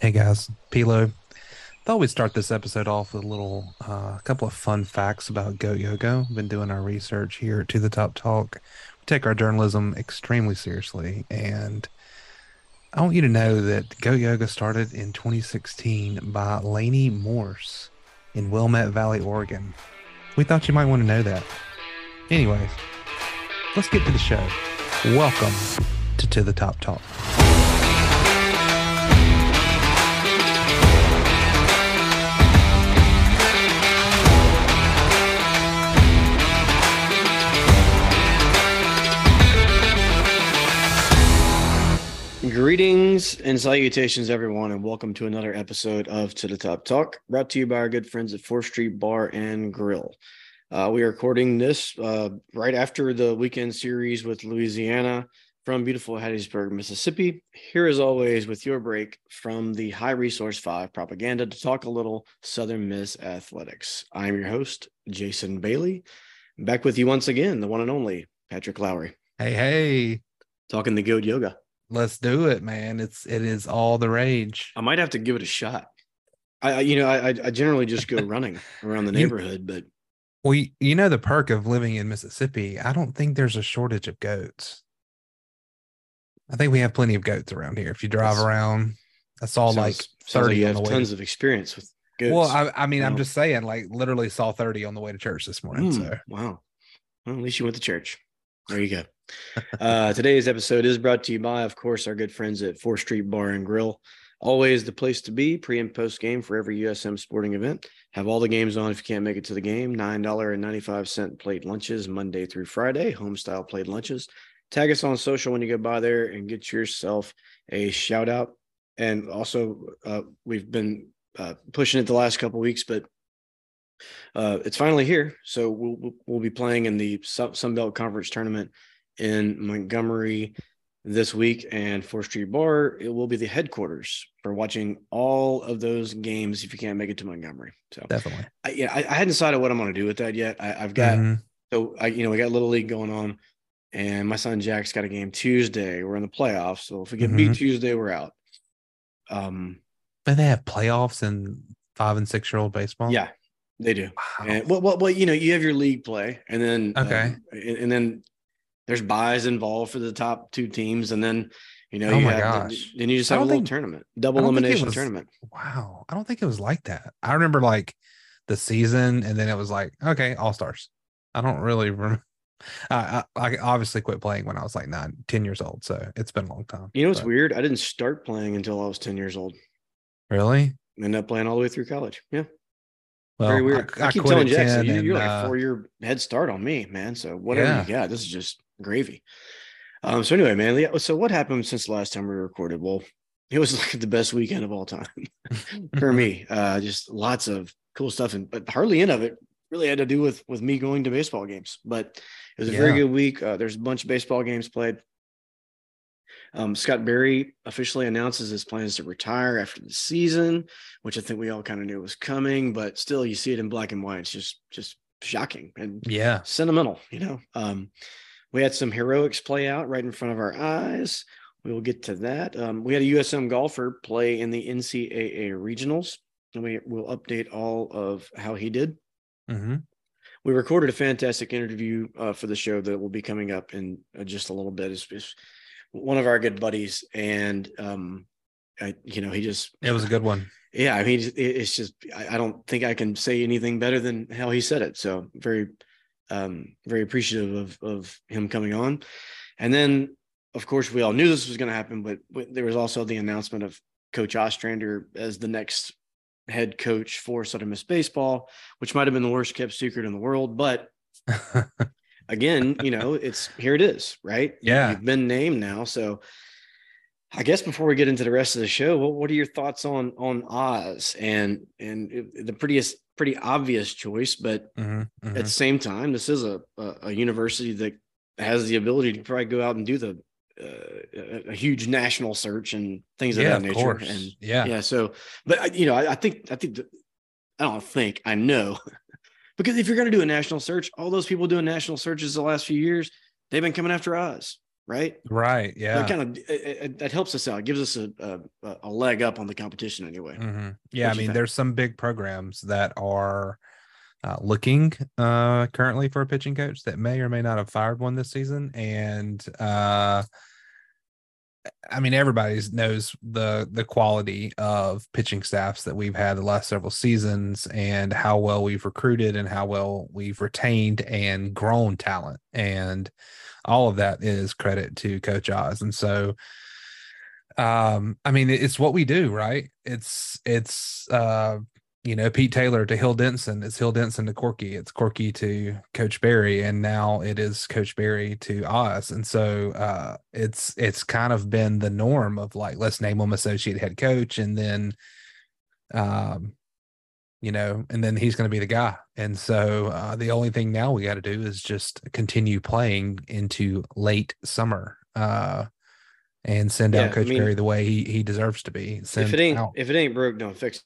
Hey guys, Pilo. Thought we'd start this episode off with a little, uh, couple of fun facts about Yoga. We've been doing our research here To the Top Talk. We take our journalism extremely seriously, and I want you to know that Goat Yoga started in 2016 by Lainey Morse in Willamette Valley, Oregon. We thought you might want to know that. Anyways, let's get to the show. Welcome to To the Top Talk. Greetings and salutations, everyone, and welcome to another episode of To the Top Talk, brought to you by our good friends at 4th Street Bar and Grill. Uh, we are recording this uh, right after the weekend series with Louisiana from beautiful Hattiesburg, Mississippi. Here, as always, with your break from the High Resource 5 propaganda to talk a little Southern Miss athletics. I'm your host, Jason Bailey. Back with you once again, the one and only Patrick Lowry, Hey, hey, talking the goat yoga. Let's do it, man. It's it is all the rage. I might have to give it a shot. I, you know, I, I generally just go running around the neighborhood, but Well, you know the perk of living in Mississippi. I don't think there's a shortage of goats. I think we have plenty of goats around here. If you drive That's- around, that's all like sounds- sounds thirty you on have tons to- of experience with goats. well, I, I mean, I'm just saying, like, literally saw thirty on the way to church this morning. Mm, So wow. Well, at least you went to church. There you go. uh, today's episode is brought to you by, of course, our good friends at 4th Street Bar and Grill. Always the place to be pre and post game for every USM sporting event. Have all the games on if you can't make it to the game. $9.95 plate lunches Monday through Friday, home style plate lunches. Tag us on social when you go by there and get yourself a shout out. And also, uh, we've been uh, pushing it the last couple weeks, but uh, it's finally here. So we'll we'll- be playing in the Sun Belt Conference tournament in Montgomery this week, and Fourth Street Bar it will be the headquarters for watching all of those games if you can't make it to Montgomery. So definitely. I, yeah, I, I hadn't decided what I'm going to do with that yet. I, I've got Mhm. so I you know we got little league going on, and my son Jack's got a game Tuesday. We're in the playoffs, so if we get beat Mhm. Tuesday, we're out. Um, But they have playoffs in five and six year old baseball. yeah, they do. Wow. And well, well, well, you know, you have your league play, and then Okay. um, and, and then there's buys involved for the top two teams, and then you know, Oh you my have gosh. then you just have a little think- tournament, double don't think it elimination was- tournament. Wow. I don't think it was like that. I remember like the season and then it was like, okay, all stars. I don't really remember. I, I, I obviously quit playing when I was like nine, 10 years old. So it's been a long time. You know what's but- weird? I didn't start playing until I was ten years old. Really? Ended up playing all the way through college. Yeah, Well, very weird. I, I, I keep telling Jackson, 10 you, you're and, like uh, four year head start on me, man. So whatever Yeah. you got, this is just gravy. Um. So anyway, man. So what happened since the last time we recorded? Well, it was like the best weekend of all time. for me. Uh, just lots of cool stuff, and but hardly any of it really had to do with with me going to baseball games. But it was a very good week. Uh, there's a bunch of baseball games played. Um, Scott Berry officially announces his plans to retire after the season, which I think we all kind of knew was coming. But still, you see it in black and white. It's just just shocking and yeah. sentimental, you know. Um, we had some heroics play out right in front of our eyes. We will get to that. Um, we had a USM golfer play in the NCAA regionals, and we will update all of how he did. Mm-hmm We recorded a fantastic interview uh, for the show that will be coming up in uh, just a little bit. Is is one of our good buddies, and um, I, you know, he just It was a good one. yeah, I mean, it's just I, I don't think I can say anything better than how he said it. So very, um, very appreciative of of him coming on. And then, of course, we all knew this was going to happen, but, but there was also the announcement of Coach Ostrander as the next head coach for Southern Miss baseball, which might have been the worst kept secret in the world. But again, you know, it's here it is, right? Yeah. You've been named now. So I guess before we get into the rest of the show, what, what are your thoughts on on Oz and and it- the prettiest pretty obvious choice, but Mhm, mhm. at the same time, this is a, a a university that has the ability to probably go out and do the uh, a, a huge national search and things yeah, of that nature. course. And yeah. yeah, so but you know, I, I think I think I don't think I know because if you're going to do a national search, all those people doing national searches the last few years, they've been coming after us. right? Right. Yeah. That kind of that helps us out. It gives us a, a, a leg up on the competition anyway. Mm-hmm. Yeah. I mean, think? there's some big programs that are uh, looking uh, currently for a pitching coach that may or may not have fired one this season, and uh, I mean, everybody knows the the quality of pitching staffs that we've had the last several seasons, and how well we've recruited, and how well we've retained and grown talent, and all of that is credit to Coach Oz. And so, um, I mean, it's what we do, right? It's it's uh, you know, Pete Taylor to Hill Denson. It's Hill Denson to Corky. It's Corky to Coach Berry, and now it is Coach Berry to Oz. And so uh, it's it's kind of been the norm of like let's name him associate head coach, and then, um, you know, and then he's going to be the guy. And so uh, the only thing now we got to do is just continue playing into late summer. Uh, and send Yeah, out I Coach mean, Berry the way he he deserves to be. Send If it ain't out. if it ain't broke, don't fix.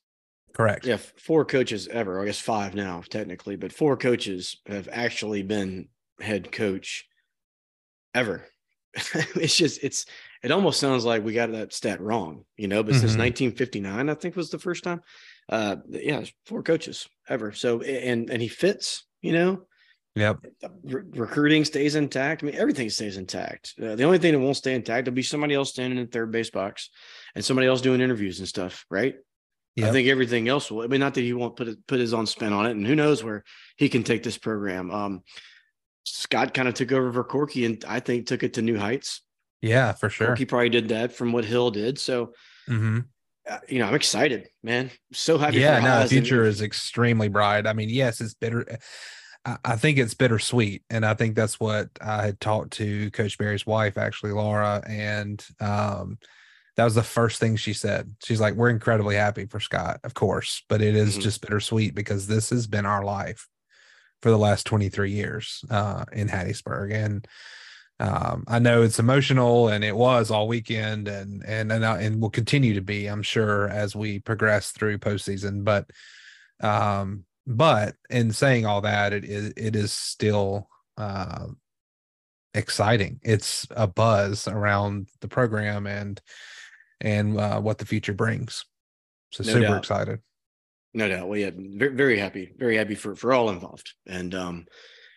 Correct. Yeah, four coaches ever. I guess five now technically, but four coaches have actually been head coach ever. it's just it's it almost sounds like we got that stat wrong, you know. But since Mhm. 1959, I think was the first time. Uh, yeah, four coaches ever. So and and he fits, you know. Yep. Re- recruiting stays intact. I mean, everything stays intact. Uh, the only thing that won't stay intact will be somebody else standing in third base box and somebody else doing interviews and stuff, right? I think everything else will. I mean, not that he won't put it, put his own spin on it, and who knows where he can take this program. Um, Scott kind of took over for Corky, and I think took it to new heights. Yeah, for sure. He probably did that from what Hill did. So, hmm uh, you know, I'm excited, man. So happy. Yeah, for no, the Oz, and- future is extremely bright. I mean, yes, it's bitter. I, I think it's bittersweet, and I think that's what I had talked to Coach Berry's wife, actually, Laura, and um, that was the first thing she said. She's like, "We're incredibly happy for Scott, of course, but it is Mhm. just bittersweet because this has been our life for the last 23 years uh, in Hattiesburg, and um, I know it's emotional, and it was all weekend, and and and, uh, and will continue to be, I'm sure, as we progress through postseason. But um, but in saying all that, it is it is still uh, exciting. It's a buzz around the program and and uh, what the future brings. So No super doubt. excited. No doubt. Well, yeah, very, very happy, very happy for for all involved. And um,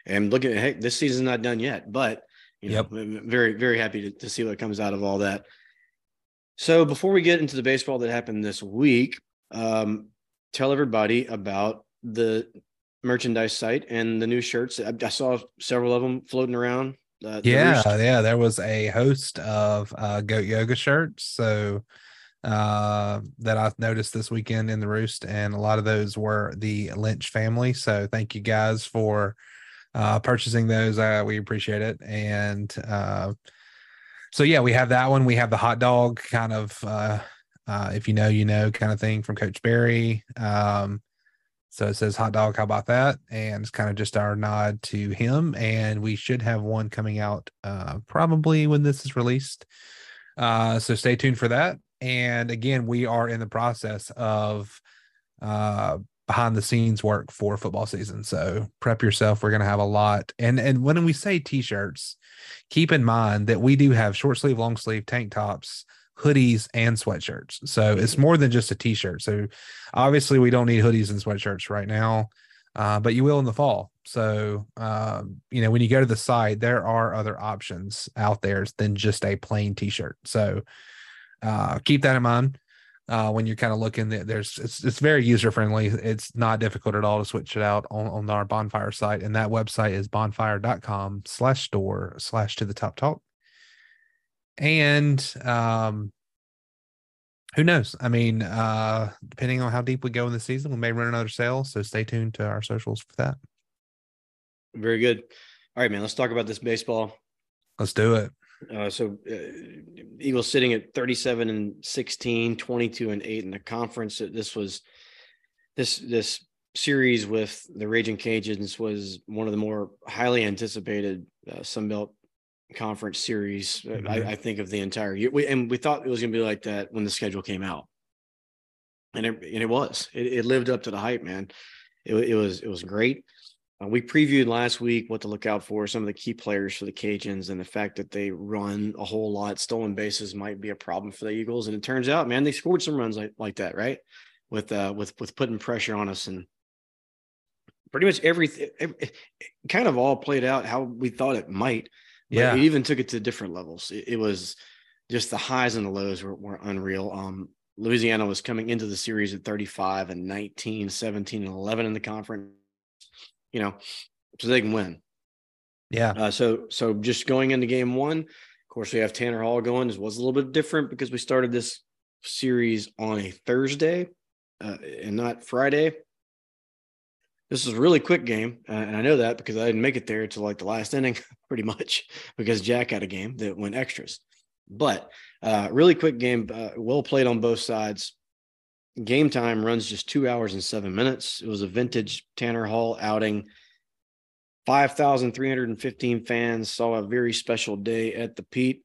and looking at heck, this season's not done yet, but you know, Yep. Very, very happy to, to see what comes out of all that. So before we get into the baseball that happened this week, um, tell everybody about the merchandise site and the new shirts. I, I saw several of them floating around. Uh, yeah, yeah. There was a host of uh, goat yoga shirts, so uh, that I noticed this weekend in the roost, and a lot of those were the Lynch family. So thank you guys for uh, purchasing those. Uh, we appreciate it, and uh, so yeah, we have that one. We have the hot dog kind of, uh, uh, if you know, you know, kind of thing from Coach Berry. Um, so it says hot dog. How about that? And it's kind of just our nod to him. And we should have one coming out uh, probably when this is released. Uh, so stay tuned for that. And again, we are in the process of uh, behind the scenes work for football season. So prep yourself. We're going to have a lot. And and when we say t-shirts, keep in mind that we do have short sleeve, long sleeve tank tops, hoodies, and sweatshirts. So it's more than just a t-shirt. So obviously we don't need hoodies and sweatshirts right now. Uh, but you will in the fall. So, um, you know, when you go to the site, there are other options out there than just a plain t-shirt. So, uh, keep that in mind uh, when you're kind of looking. There's it's it's very user friendly. It's not difficult at all to switch it out on on our bonfire site, and that website is bonfire.com slash store slash to the top talk. And um, who knows? I mean, uh, depending on how deep we go in the season, we may run another sale. So stay tuned to our socials for that. very good. All right, man. Let's talk about this baseball. Let's do it. Uh, so uh, Eagles sitting at 37 and 16, 22 and 8 in the conference. This was this this series with the Raging Cajuns was one of the more highly anticipated uh, Sun Belt conference series. uh, Mhm. I, I think of the entire year. We, and we thought it was going to be like that when the schedule came out, and it, and it was. It, it lived up to the hype, man. It, it was it was great. Uh, we previewed last week what to look out for, some of the key players for the Cajuns, and the fact that they run a whole lot. Stolen bases might be a problem for the Eagles, and it turns out, man, they scored some runs like, like that, right? With uh, with with putting pressure on us, and pretty much everything, every, kind of all played out how we thought it might. Yeah, it even took it to different levels. It, it, was just the highs and the lows were, were unreal. Um, Louisiana was coming into the series at 35 and 19, 17, and 11 in the conference you know, so they can win. Yeah. Uh, so so just going into game one, of course we have Tanner Hall going. This was a little bit different because we started this series on a Thursday uh, and not Friday. This was a really quick game, uh, and I know that because I didn't make it there until like the last inning, pretty much, because Jack had a game that went extras. But uh, really quick game, uh, well played on both sides game time runs just two hours and seven minutes. It was a vintage Tanner Hall outing. 5,315 fans saw a very special day at the Pete.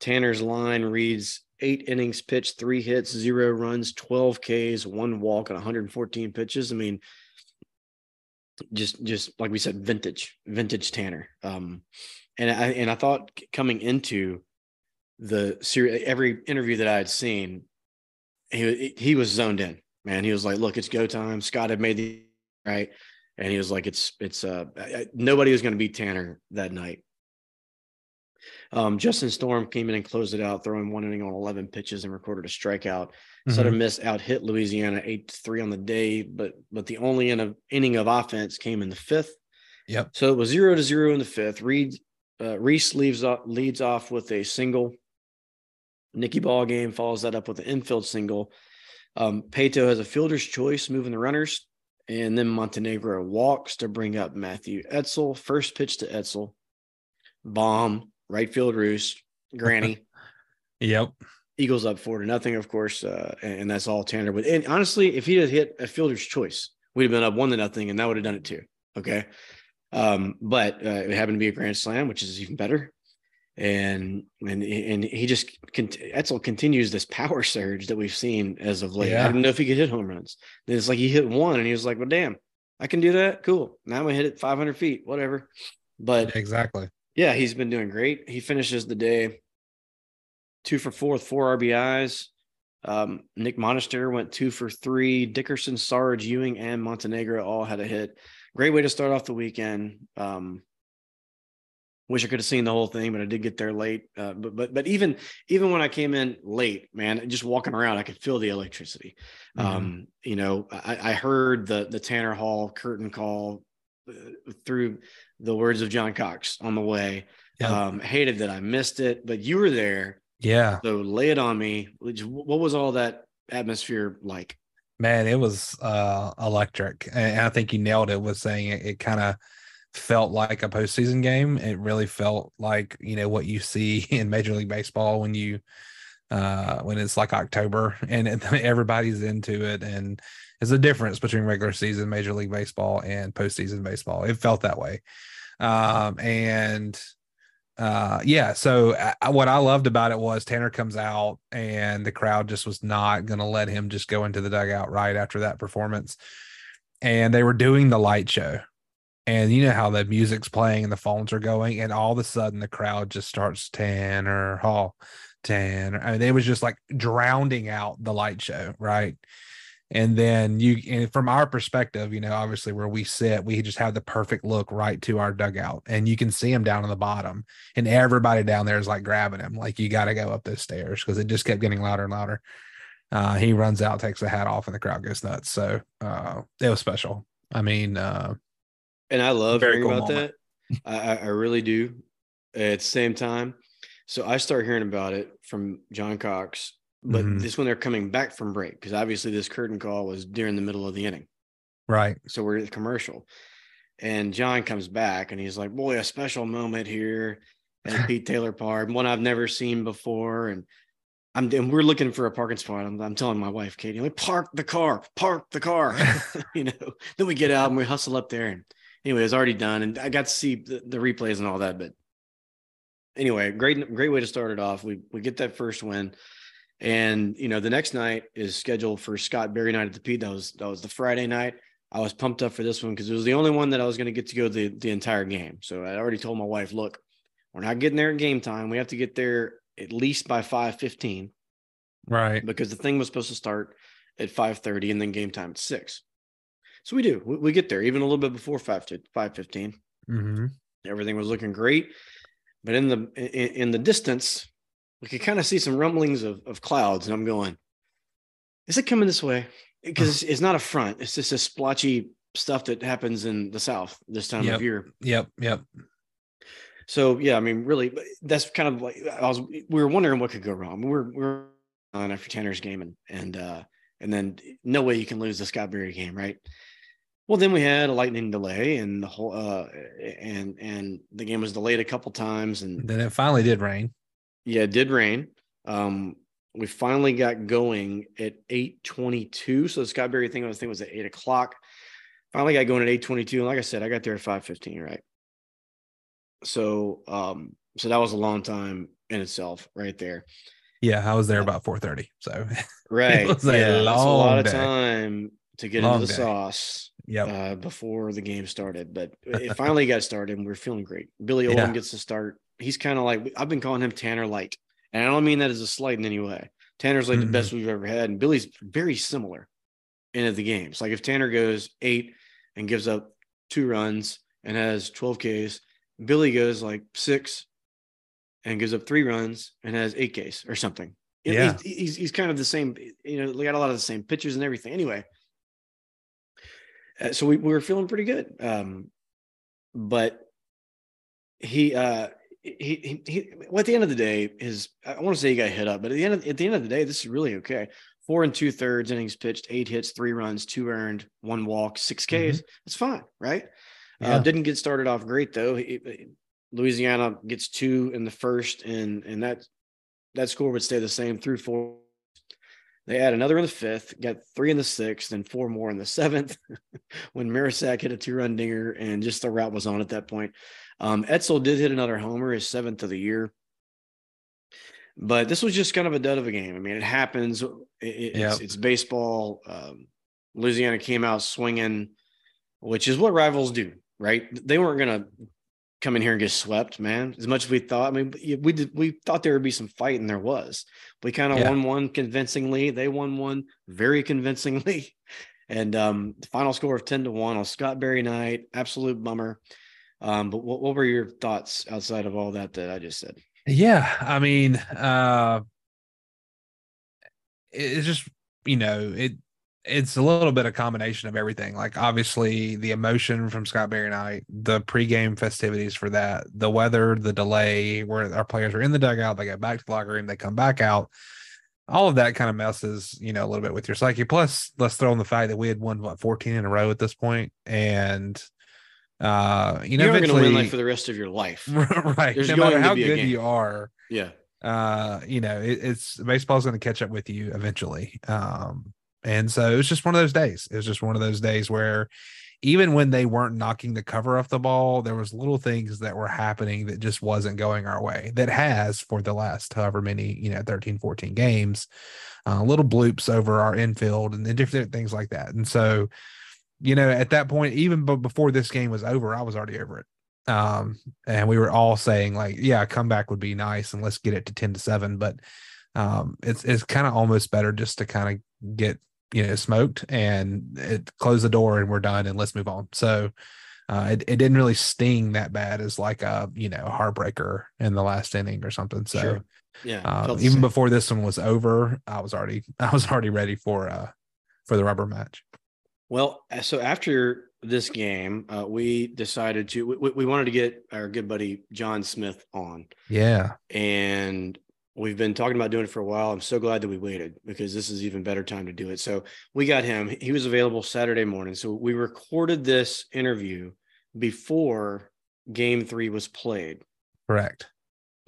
Tanner's line reads eight innings pitched, three hits, zero runs, 12 Ks, one walk, and 114 pitches. I mean, just just like we said, vintage, vintage Tanner. Um, and I and I thought coming into the series, every interview that I had seen, he he was zoned in, man. He was like, "Look, it's go time." Scott had made the right, and he was like, "It's it's uh nobody was going to beat Tanner that night." Um, Justin Storm came in and closed it out, throwing one inning on 11 pitches and recorded a strikeout. Mm-hmm. Southern Miss out hit Louisiana eight to three on the day, but but the only in inning of offense came in the fifth. Yep. So it was zero to zero in the fifth. Reed uh, Reese leaves off, leads off with a single. Nicky Ball game follows that up with an infield single. Um, Paetow has a fielder's choice moving the runners, and then Montenegro walks to bring up Matthew Etzel. First pitch to Etzel, bomb, right field roost, granny. yep. Eagles up four to nothing, of course, uh, and, and, that's all Tanner would. And honestly, if he had hit a fielder's choice, we'd have been up one to nothing, and that would have done it too. Okay, um, but uh, it happened to be a grand slam, which is even better and and and he just Etzel continues this power surge that we've seen as of late. Yeah. I didn't know if he could hit home runs. Then it's like he hit one, and he was like, "Well, damn, I can do that. Cool. Now I'm gonna hit it 500 feet, whatever." But exactly, yeah, he's been doing great. He finishes the day two for four, with four RBIs. Um, Nick Monistere went two for three. Dickerson, Sarge, Ewing, and Montenegro all had a hit. Great way to start off the weekend. Um, wish I could have seen the whole thing, but I did get there late. Uh, but but but even even when I came in late, man, just walking around, I could feel the electricity. Mm-hmm. Um, you know, I, I, heard the the Tanner Hall curtain call through the words of John Cox on the way. Um, hated that I missed it, but you were there. Yeah. So lay it on me. What was all that atmosphere like? Man, it was uh, electric, and I think you nailed it with saying it, it kind of felt like a postseason game. It really felt like you know what you see in Major League Baseball when you uh when it's like October and everybody's into it and it's a difference between regular season Major League Baseball and postseason baseball. It felt that way. Um and uh yeah so I, uh, what i loved about it was tanner comes out and the crowd just was not going to let him just go into the dugout right after that performance and they were doing the light show and you know how the music's playing and the phones are going, and all of a sudden the crowd just starts Tanner Hall, Tanner. I mean, they was just like drowning out the light show, right? And then you, and from our perspective, you know, obviously where we sit, we just have the perfect look right to our dugout, and you can see him down on the bottom, and everybody down there is like grabbing him, like you got to go up those stairs because it just kept getting louder and louder. Uh, he runs out, takes the hat off, and the crowd goes nuts. So uh, it was special. I mean, uh, and I love hearing cool about moment. that. I, I really do. At the same time, so I start hearing about it from John Cox, but mm-hmm. this when they're coming back from break because obviously this curtain call was during the middle of the inning, right? So we're at the commercial, and John comes back and he's like, "Boy, a special moment here." And Pete Taylor Park, one I've never seen before, and I'm and we're looking for a parking spot. I'm, I'm telling my wife, Katie, like park the car, park the car. you know, then we get out and we hustle up there and anyway, it's already done, and I got to see the, the replays and all that. But anyway, great great way to start it off. We we get that first win, and you know the next night is scheduled for Scott Berry night at the Pete. That was that was the Friday night. I was pumped up for this one because it was the only one that I was going to get to go the the entire game. So I already told my wife, look, we're not getting there at game time. We have to get there at least by five fifteen, Right. because the thing was supposed to start at five thirty and then game time at six. So we do. We, we get there even a little bit before five to five fifteen. hmm Everything was looking great, but in the in, in the distance, we could kind of see some rumblings of, of clouds, and I'm going, "Is it coming this way?" Because it's, not a front; it's just this splotchy stuff that happens in the south this time Yep. of year. Yep. Yep. So yeah, I mean, really, that's kind of like I was. We were wondering what could go wrong. We were we were on after Tanner's game, and and uh, and then no way you can lose the Scott Berry game, right? Well, then we had a lightning delay, and the whole uh, and and the game was delayed a couple times, and Then it finally did rain. Yeah, it did rain. Um, we finally got going at 822. So the Scott Berry thing I was thinking was at eight o'clock. Finally got going at 822. And like I said, I got there at 515, right? So um, so that was a long time in itself, right there. Yeah, I was there about four thirty. So Right. it was a that's a lot long of time to get Long into the day. sauce yep. uh, before the game started. But it finally got started and we are feeling great. Billy Oldham Yeah. gets to start. He's kind of like I've been calling him Tanner Light. And I don't mean that as a slight in any way. Tanner's like Mhm. the best we've ever had. And Billy's very similar in the games. Like if Tanner goes eight and gives up two runs and has 12 Ks, Billy goes like six and gives up three runs and has eight Ks or something. Yeah. He's, he's, he's kind of the same, you know, they got a lot of the same pitches and everything. Anyway, uh, so we, we were feeling pretty good. Um, but he, uh, he, he, he, well, at the end of the day, his, I want to say he got hit up, but at the end of, at the end of the day, this is really okay. Four and two thirds innings pitched, eight hits, three runs, two earned, one walk, six Ks. It's fine, right? Uh, didn't get started off great though. He- Louisiana gets two in the first, and and that that score would stay the same through four. They add another in the fifth, got three in the sixth, and four more in the seventh. when Marisak hit a two-run dinger, and just the route was on at that point. Um, Etzel did hit another homer, his seventh of the year. But this was just kind of a dud of a game. I mean, it happens. It, it- Yep. it's, it's baseball. Um, Louisiana came out swinging, which is what rivals do, right? They weren't going to come in here and get swept, man. As much as we thought, I mean, we did. We thought there would be some fight, and there was. We kind of Yeah. won one convincingly. They won one very convincingly, and um, the final score of ten to one on Scott Berry night. Absolute bummer. Um, but what, what were your thoughts outside of all that that I just said? Yeah, I mean, uh it- it's just you know it it's a little bit of combination of everything. Like obviously the emotion from Scott Berry night, the pregame festivities for that, the weather, the delay, where our players are in the dugout, they go back to the locker room, they come back out. All of that kind of messes, you know, a little bit with your psyche. Plus, let's throw in the fact that we had won what 14 in a row at this point, and uh, you know, You're going to win like for the rest of your life. right. There's no going matter to how good you are, Yeah. uh, you know, it, it's baseball's going to catch up with you eventually. Um, and so it was just one of those days. It was just one of those days where even when they weren't knocking the cover off the ball, there was little things that were happening that just wasn't going our way. That has for the last however many, you know, 13, 14 games, uh, little bloops over our infield and, and different things like that. And so, you know, at that point, even b- before this game was over, I was already over it um and we were all saying like yeah a comeback would be nice and let's get it to 10 to 7 but um it's it's kind of almost better just to kind of get you know smoked and it close the door and we're done and let's move on so uh it, it didn't really sting that bad as like a you know heartbreaker in the last inning or something so Sure. Yeah. uh, even same. before this one was over i was already i was already ready for uh for the rubber match Well, uh, so after this game, uh, we decided to we, we wanted to get our good buddy Jon Smith on, yeah and we've been talking about doing it for a while. I'm so glad that we waited because this is even better time to do it. So we got him. He was available Saturday morning. So we recorded this interview before Game Three was played. correct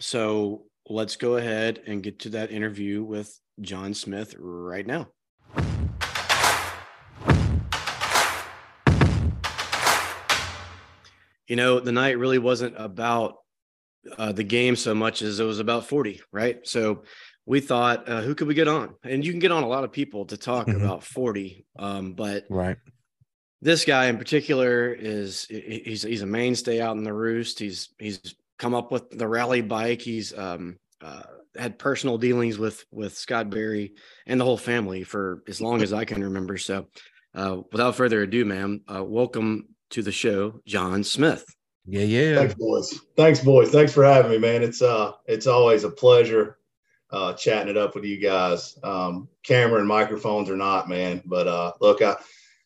So let's go ahead and get to that interview with Jon Smith right now. You know, the night really wasn't about uh, the game so much as it was about 40, right? So we thought, uh, who could we get on? And you can get on a lot of people to talk Mhm. about 40. Um, but right this guy in particular is he's he's a mainstay out in the roost. He's he's come up with the rally bike. He's um, uh, had personal dealings with with Scott Berry and the whole family for as long as I can remember. So, uh, without further ado, ma'am, uh, welcome to the show, Jon Smith. Yeah, yeah. Thanks, boys. Thanks, boys. Thanks for having me, man. It's uh, it's always a pleasure uh, chatting it up with you guys. Um, camera and microphones or not, man. But uh, look, I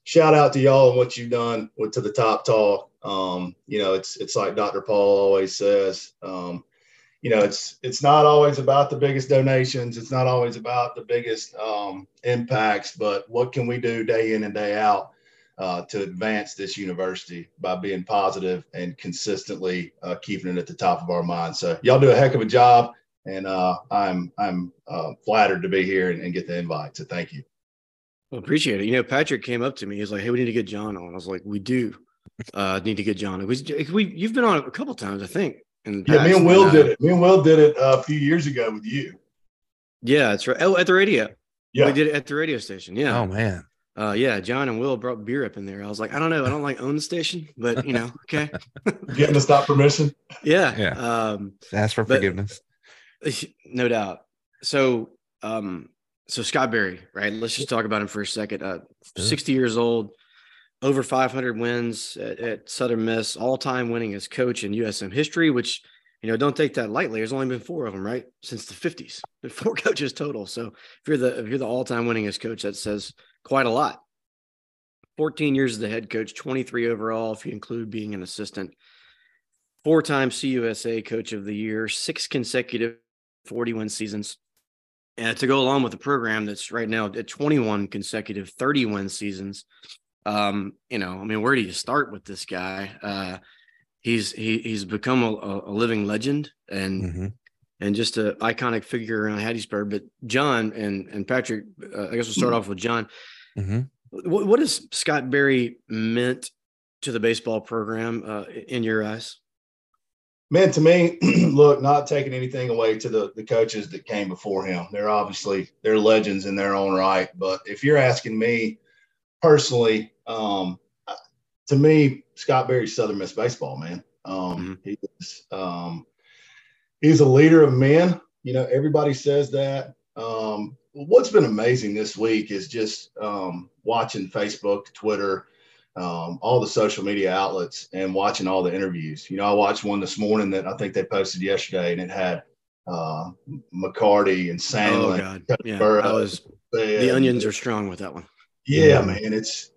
shout out to y'all and what you've done with to the top talk. Um, you know, it's it's like Dr. Paul always says. Um, you know, it's it's not always about the biggest donations. It's not always about the biggest um, impacts, but what can we do day in and day out uh, to advance this university by being positive and consistently uh, keeping it at the top of our mind. So y'all do a heck of a job, and uh, I'm I'm uh, flattered to be here and, and, get the invite. So thank you. Well, appreciate it. You know, Patrick came up to me. He's like, "Hey, we need to get Jon on." I was like, "We do uh, need to get Jon." We, we you've been on a couple times, I think. And yeah, me and Will did it. Me and Will did it uh, a few years ago with you. Yeah, that's right. Oh, at the radio. Yeah, we did it at the radio station. Yeah. Oh man. Uh, yeah, Jon and Will brought beer up in there. I was like, I don't know, I don't like own the station, but you know, okay. Getting to stop permission. Yeah. Yeah. Um, ask for forgiveness. No doubt. So, um, so Scott Berry, right? Let's just talk about him for a second. Uh, 60 years old, over 500 wins at, at Southern Miss, all time winning as coach in USM history, which, you know, don't take that lightly. There's only been four of them, right? Since the 50s, four coaches total. So if you're the, if you're the all time winningest coach, that says quite a lot. 14 years as the head coach, 23 overall, if you include being an assistant, four time CUSA coach of the year, six consecutive 41 seasons. And to go along with a program that's right now at 21 consecutive 31 seasons, um, you know, I mean, where do you start with this guy? Uh, he's he, he's become a, a living legend and mm-hmm. and just an iconic figure around Hattiesburg. But Jon and and Patrick, uh, I guess we'll start mm-hmm. off with Jon. Mm-hmm. What, what has Scott Berry meant to the baseball program uh, in your eyes? Man, to me, look, not taking anything away to the, the coaches that came before him. They're obviously they're legends in their own right. But if you're asking me personally, um, to me, Scott Berry's Southern Miss baseball, man. Um, mm-hmm. He's um, he's a leader of men. You know, everybody says that. Um, what's been amazing this week is just um, watching Facebook, Twitter, um, all the social media outlets, and watching all the interviews. You know, I watched one this morning that I think they posted yesterday, and it had uh, McCarty and Sandlin. Oh God, yeah, that was the onions are strong with that one. Yeah, man, it's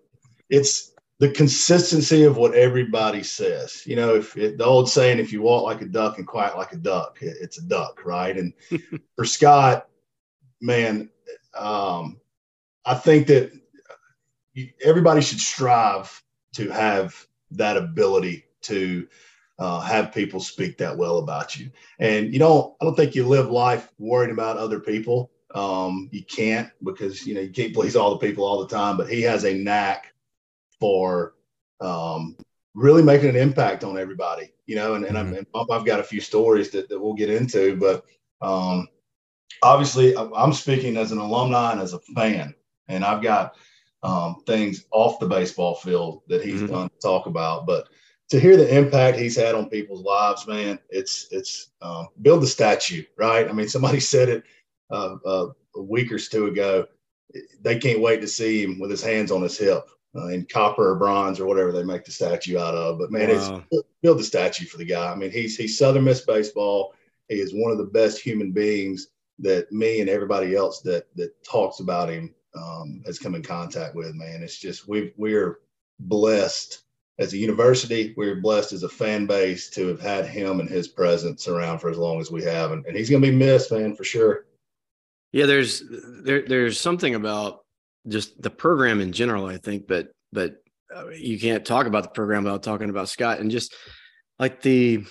it's the consistency of what everybody says. You know, if it, the old saying, if you walk like a duck and quack like a duck, it, it's a duck, right? And for Scott, man, um, I think that everybody should strive to have that ability to uh, have people speak that well about you. And you don't, I don't think you live life worried about other people. Um, you can't because you know you can't please all the people all the time. But he has a knack for um, really making an impact on everybody. You know, and, and, mm-hmm. i have got a few stories that, that we'll get into, but um, obviously I'm speaking as an alumni and as a fan, and I've got um, things off the baseball field that he's mm-hmm. done to talk about. But to hear the impact he's had on people's lives, man, it's it's um, build the statue, right? I mean, somebody said it uh, uh, a week or two ago. They can't wait to see him with his hands on his hip uh, in copper or bronze or whatever they make the statue out of. But man, wow. it's build the statue for the guy. I mean, he's he's Southern Miss baseball. He is one of the best human beings that me and everybody else that that talks about him um, has come in contact with. Man, it's just we we're blessed as a university. We're blessed as a fan base to have had him and his presence around for as long as we have, and, and he's going to be missed, man, for sure. Yeah, there's there there's something about just the program in general, I think, but but uh, you can't talk about the program without talking about Scott and just like the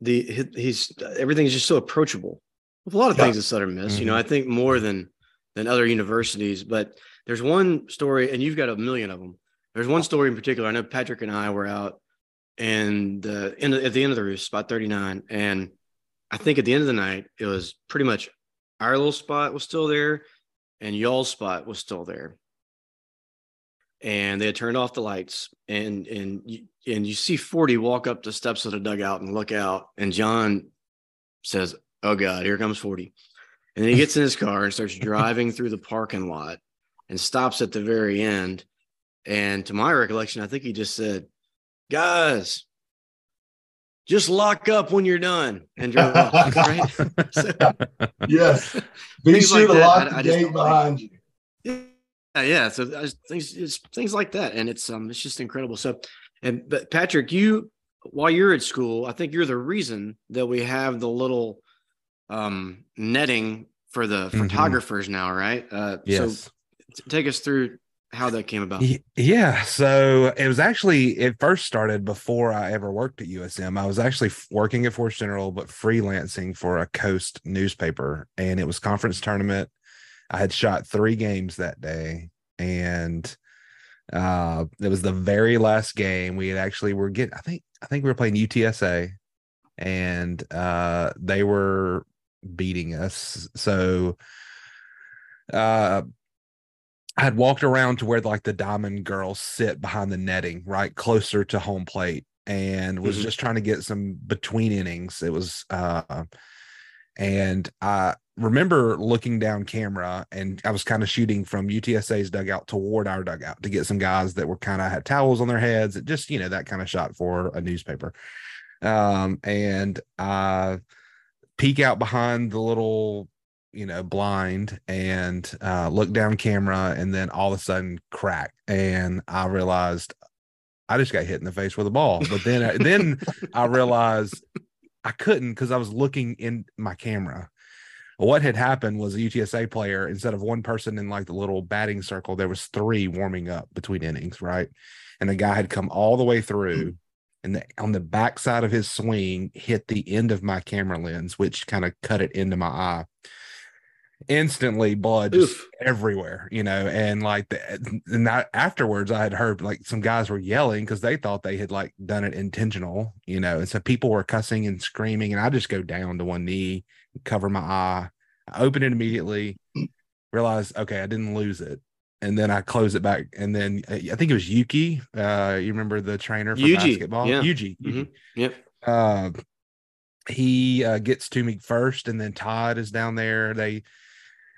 the he's everything's just so approachable with a lot of yeah. things at Southern Miss. Mm-hmm. You know, mm-hmm. I think more than than other universities, but there's one story, and you've got a million of them. There's one story in particular. I know Patrick and I were out and uh, in the, at the end of the roost, spot 39, and I think at the end of the night, it was pretty much our little spot was still there, and y'all's spot was still there. and they had turned off the lights, and and you, and you see Forty walk up the steps of the dugout and look out, and Jon says, "Oh God, here comes 40." And then he gets in his car and starts driving through the parking lot and stops at the very end. And to my recollection, I think he just said, "Guys, just lock up when you're done and drove off." Right? So, yes. Be sure like to that, lock I- the I gate behind you. yeah, yeah. So I just- things, it's things like that, and it's um, it's just incredible. So, and but Patrick, you while you're at school, I think you're the reason that we have the little um netting for the Mhm. photographers now, right? Uh, Yes. So take us through how that came about. Yeah, so it was actually it first started before I ever worked at USM. I was actually working at Forrest General, but freelancing for a Coast newspaper, and it was conference tournament. I had shot three games that day, and uh, it was the very last game. We had actually were getting. I think I think we were playing UTSA, and uh, they were beating us. So, uh, I had walked around to where like the diamond girls sit behind the netting, right closer to home plate, and was Mhm. just trying to get some between innings. It was uh and I remember looking down camera and I was kind of shooting from UTSA's dugout toward our dugout to get some guys that were kind of had towels on their heads, and just you know, that kind of shot for a newspaper. Um, and I peek out behind the little you know blind and uh look down camera and then all of a sudden crack. And i realized i just got hit in the face with a ball. But then then i realized i couldn't because i was looking in my camera. What had happened was a utsa player instead of one person in like the little batting circle there was three warming up between innings right? And the guy had come all the way through and the, on the back side of his swing hit the end of my camera lens which kind of cut it into my eye instantly blood just Oof. everywhere you know and like the, and that afterwards i had heard like some guys were yelling because they thought they had like done it intentional you know and so people were cussing and screaming and i just go down to one knee cover my eye i open it immediately realize okay i didn't lose it and then i close it back and then uh, i think it was yuki uh you remember the trainer for Yuji, basketball yeah. yuji, Mhm. Yep. uh, he uh, gets to me first, and then Todd is down there. They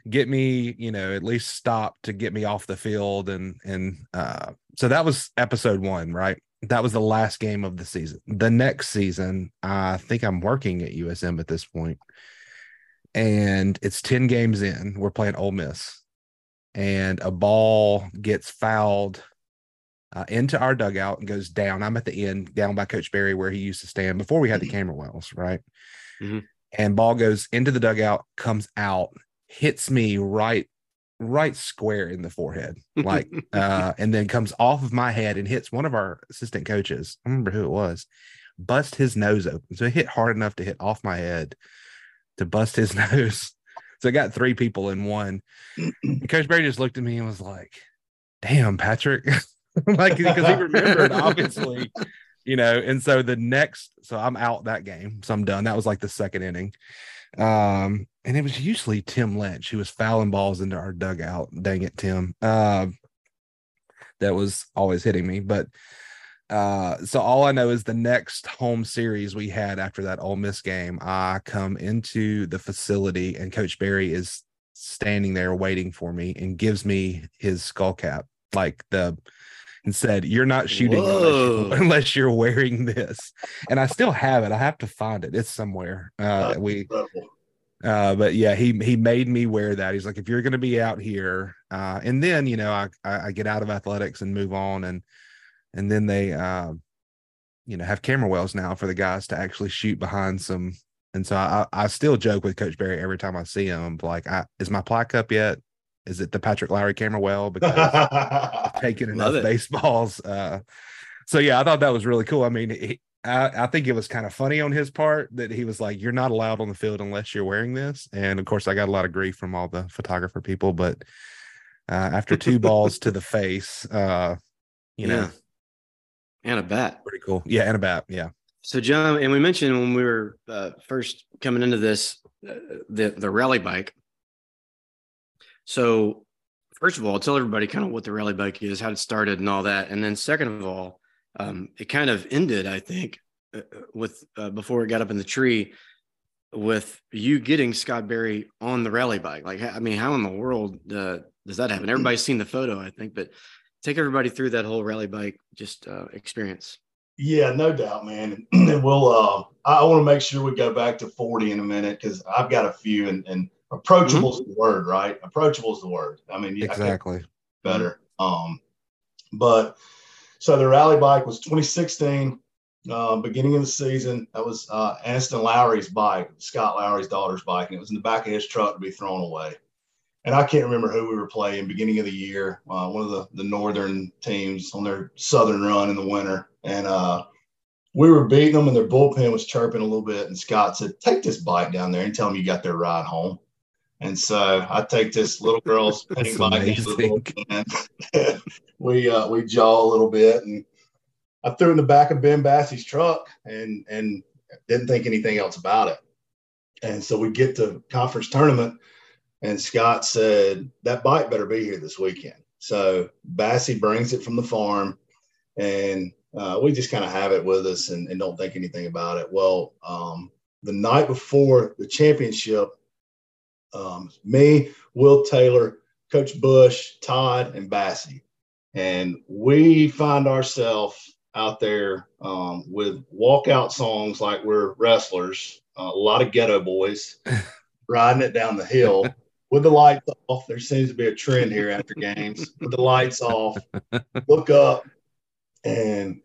get me, you know, at least stop to get me off the field, and and uh, so that was episode one, right? That was the last game of the season. The next season, I think I'm working at USM at this point, and it's ten games in. We're playing Ole Miss, and a ball gets fouled uh, into our dugout and goes down. I'm at the end, down by Coach Berry, where he used to stand before we had the camera wells, right? Mhm. And ball goes into the dugout, comes out, hits me right, right square in the forehead, like, uh, and then comes off of my head and hits one of our assistant coaches. I remember who it was, bust his nose open. So it hit hard enough to hit off my head to bust his nose. So I got three people in one. Coach Berry just looked at me and was like, "Damn, Patrick," like because he remembered obviously, you know. And so the next, so I'm out that game, so I'm done. That was like the second inning, um, and it was usually Tim Lynch who was fouling balls into our dugout. Dang it, Tim. Um, that was always hitting me, but. Uh, so all I know is the next home series we had after that Ole Miss game, I come into the facility and Coach Berry is standing there waiting for me and gives me his skull cap, like the and said, "You're not shooting unless, you, unless, you're wearing this." And I still have it. I have to find it. It's somewhere. Uh, we uh but yeah he he made me wear that he's like if you're going to be out here uh and then you know I, I i get out of athletics and move on and and then they um you know have camera wells now for the guys to actually shoot behind some and so i i still joke with coach berry every time i see him like I, is my plaque up yet is it the patrick lowry camera well because I've taken enough it. baseballs uh so yeah i thought that was really cool i mean he, I, I think it was kind of funny on his part that he was like, "You're not allowed on the field unless you're wearing this." And of course, I got a lot of grief from all the photographer people. But uh, after two balls to the face, uh, you know, Yeah. And a bat. pretty cool. Yeah, and a bat. Yeah, So Jon, and we mentioned when we were uh, first coming into this, uh, the the rally bike. So first of all, tell everybody kind of what the rally bike is, how it started, and all that. And then, second of all, um, it kind of ended, I think, uh, with uh, before it got up in the tree, with you getting Scott Berry on the rally bike. Like, I mean, how in the world uh, does that happen? Everybody's seen the photo, I think, but take everybody through that whole rally bike just uh, experience. Yeah, no doubt, man. And we'll. Uh, I want to make sure we go back to forty in a minute because I've got a few, and, and approachable mm-hmm. is the word, right? Approachable is the word. I mean, exactly better. Um, but so the rally bike was 2016, uh, beginning of the season. That was uh, Aniston Lowry's bike, Scott Lowry's daughter's bike, and it was in the back of his truck to be thrown away and I can't remember who we were playing beginning of the year. Uh, one of the the northern teams on their southern run in the winter, and uh, we were beating them, and their bullpen was chirping a little bit. And Scott said, "Take this bike down there and tell them you got their ride home." And so I take this little girl's penny bike bullpen. we uh, we jaw a little bit, and I threw in the back of Ben Bassey's truck, and and didn't think anything else about it. And so we get to conference tournament and Scott said, that bike better be here this weekend. So Bassey brings it from the farm and uh, we just kind of have it with us and, and, don't think anything about it. Well, um, the night before the championship, um, me, Will Taylor, Coach Bush, Todd, and Bassey, and we find ourselves out there um, with walkout songs like we're wrestlers, uh, a lot of Geto Boys riding it down the hill with the lights off. There seems to be a trend here after games. With the lights off, look up, and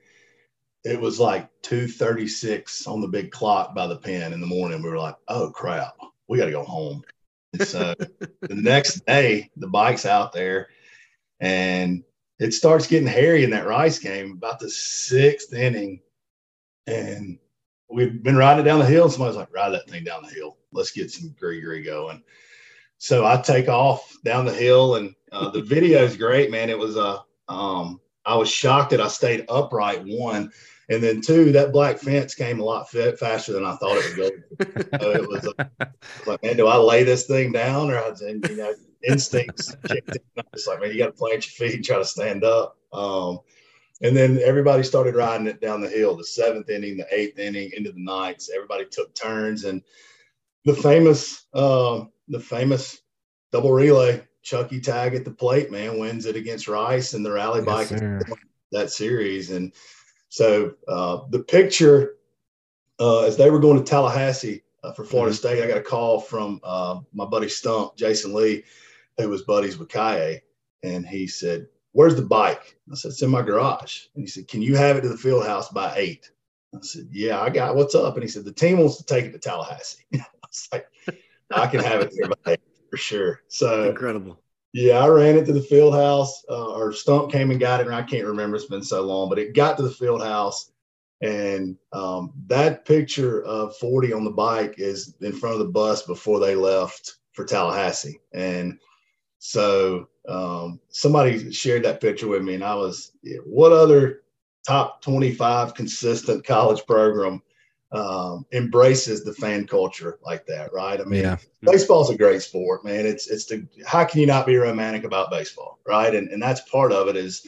it was like 2:36 on the big clock by the pen in the morning. We were like, "Oh crap, we got to go home." And so the next day, the bike's out there, and it starts getting hairy in that Rice game about the sixth inning, and we've been riding it down the hill. Somebody's like, "Ride that thing down the hill. Let's get some gree going." So I take off down the hill, and uh, the video is great, man. It was a, uh, um, I was shocked that I stayed upright. One, and then two, that black fence came a lot fit, faster than I thought it would go. so it was uh, like, man, do I lay this thing down, or I, and, you know, instincts kicked in. I'm just like, man, you got to plant your feet and try to stand up. Um, and then everybody started riding it down the hill. The seventh inning, the eighth inning, into the ninth. Everybody took turns, and the famous uh, the famous double relay. Chucky Tag at the plate, man, wins it against Rice and the rally yes, bike that series. And so uh, the picture, uh, as they were going to Tallahassee uh, for Florida mm-hmm. State, I got a call from uh, my buddy Stump, Jason Lee, who was buddies with Kaye. And he said, Where's the bike? I said, It's in my garage. And he said, Can you have it to the field house by eight? I said, Yeah, I got what's up. And he said, The team wants to take it to Tallahassee. I was like, I can have it there for sure. So incredible. Yeah, I ran it to the field house. Uh, or Stump came and got it, and I can't remember. It's been so long, but it got to the field house, and um, that picture of 40 on the bike is in front of the bus before they left for Tallahassee, and so um, somebody shared that picture with me, and I was, what other top 25 consistent college program um, embraces the fan culture like that, right? I mean, yeah. baseball's a great sport, man. It's it's the how can you not be romantic about baseball, right? And and that's part of it is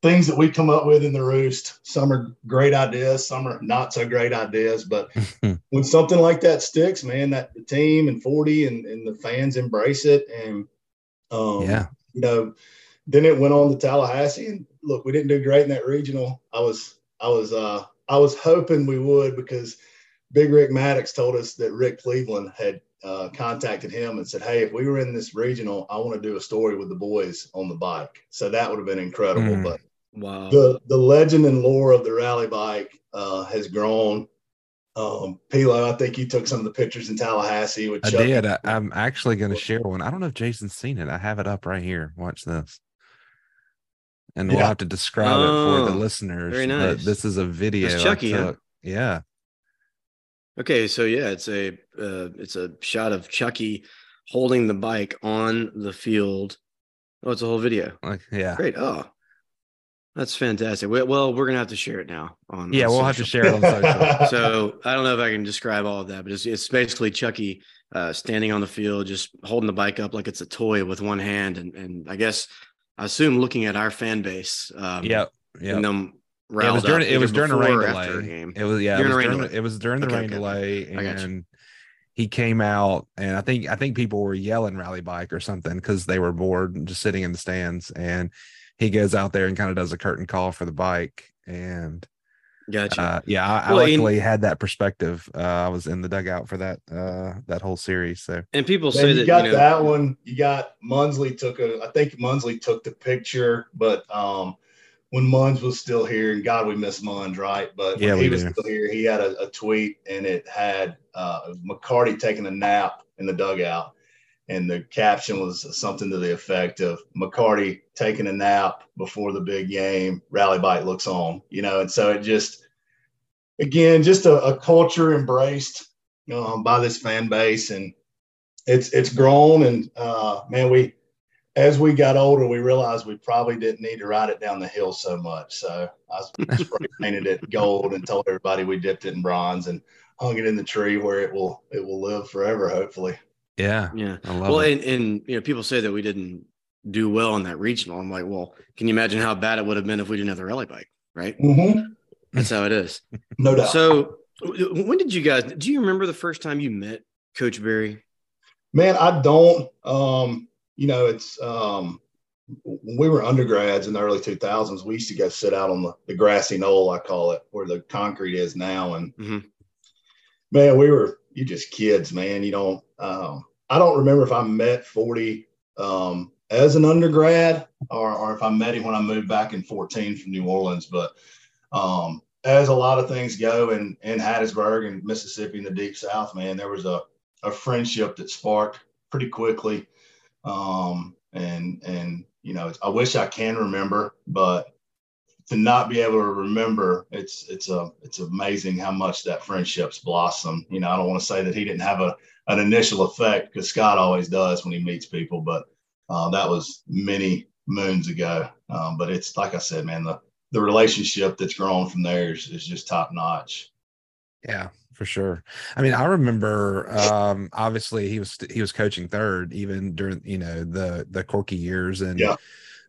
things that we come up with in the roost. Some are great ideas, some are not so great ideas. But when something like that sticks, man, that the team and 40 and, and the fans embrace it. And um, yeah, you know, then it went on to Tallahassee. And look, we didn't do great in that regional. I was I was uh I was hoping we would because Big Rick Maddox told us that Rick Cleveland had uh, contacted him and said, "Hey, if we were in this regional, I want to do a story with the boys on the bike." So that would have been incredible. Mm. But wow, the the legend and lore of the rally bike uh, has grown. Um, Pilo, I think you took some of the pictures in Tallahassee. With I did. I, am actually going to share one. I don't know if Jason's seen it. I have it up right here. Watch this and yeah. we'll have to describe oh, it for the oh, listeners. Very nice. this is a video. It's Chucky, huh? Yeah. Okay, so yeah, it's a uh, it's a shot of Chucky holding the bike on the field. Oh, it's a whole video. Like, yeah, great. Oh, That's fantastic. Well, we're gonna have to share it now. On yeah, on we'll social. have to share it on social. so I don't know if I can describe all of that, but it's, it's basically Chucky uh, standing on the field, just holding the bike up like it's a toy with one hand, and and I guess I assume looking at our fan base. Um, yep. Yep. And them yeah, it was during it was during the rain delay. It was yeah, during it was, during, delay. it was during the okay, rain okay. delay, and he came out, and I think I think people were yelling rally bike or something because they were bored and just sitting in the stands, and he goes out there and kind of does a curtain call for the bike, and Gotcha. Uh, yeah, I, well, I luckily in, had that perspective. Uh, I was in the dugout for that uh, that whole series. So and people say you that got you know, that one. You got Munsley took a. I think Munsley took the picture, but um, when Munz was still here, and God, we miss Munz, right? But yeah, he was do. still here, he had a, a tweet, and it had uh, McCarty taking a nap in the dugout, and the caption was something to the effect of McCarty taking a nap before the big game. Rally bike looks on, you know, and so it just, again, just a, a culture embraced um, by this fan base, and it's it's grown, and uh, man, we as we got older, we realized we probably didn't need to ride it down the hill so much. So I spray painted it gold and told everybody we dipped it in bronze and hung it in the tree where it will it will live forever, hopefully. Yeah. Yeah. well, and, and, you know, people say that we didn't do well in that regional. I'm like, well, can you imagine how bad it would have been if we didn't have the rally bike? Right. Mm-hmm. That's how it is. no doubt. So when did you guys, do you remember the first time you met Coach Berry? Man, I don't. Um, you know, it's, um, when we were undergrads in the early 2000s, we used to go sit out on the, the grassy knoll, I call it, where the concrete is now. And mm-hmm. man, we were, you just kids, man. You don't, um, I don't remember if I met Forty um, as an undergrad or, or if I met him when I moved back in 14 from New Orleans. But um, as a lot of things go in, in Hattiesburg and Mississippi in the deep South, man, there was a, a friendship that sparked pretty quickly. Um, and, and, you know, I wish I can remember, but to not be able to remember, it's it's a it's amazing how much that friendship's blossomed. You know, I don't want to say that he didn't have a an initial effect because Scott always does when he meets people, but uh, that was many moons ago. Um, but it's like I said, man, the the relationship that's grown from there is, is just top notch. Yeah, for sure. I mean, I remember um obviously he was he was coaching third even during you know the the Corky years and yeah.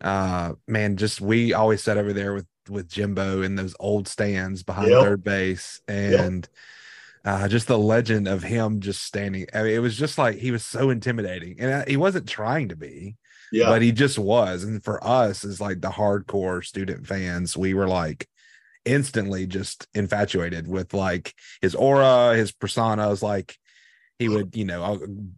Uh man, just we always sat over there with with Jimbo in those old stands behind yep. third base and yep uh, just the legend of him just standing. I mean, it was just like he was so intimidating, and uh, he wasn't trying to be, yeah. but he just was. And for us, as like the hardcore student fans, we were like instantly just infatuated with like his aura, his personas. Like he would, you know,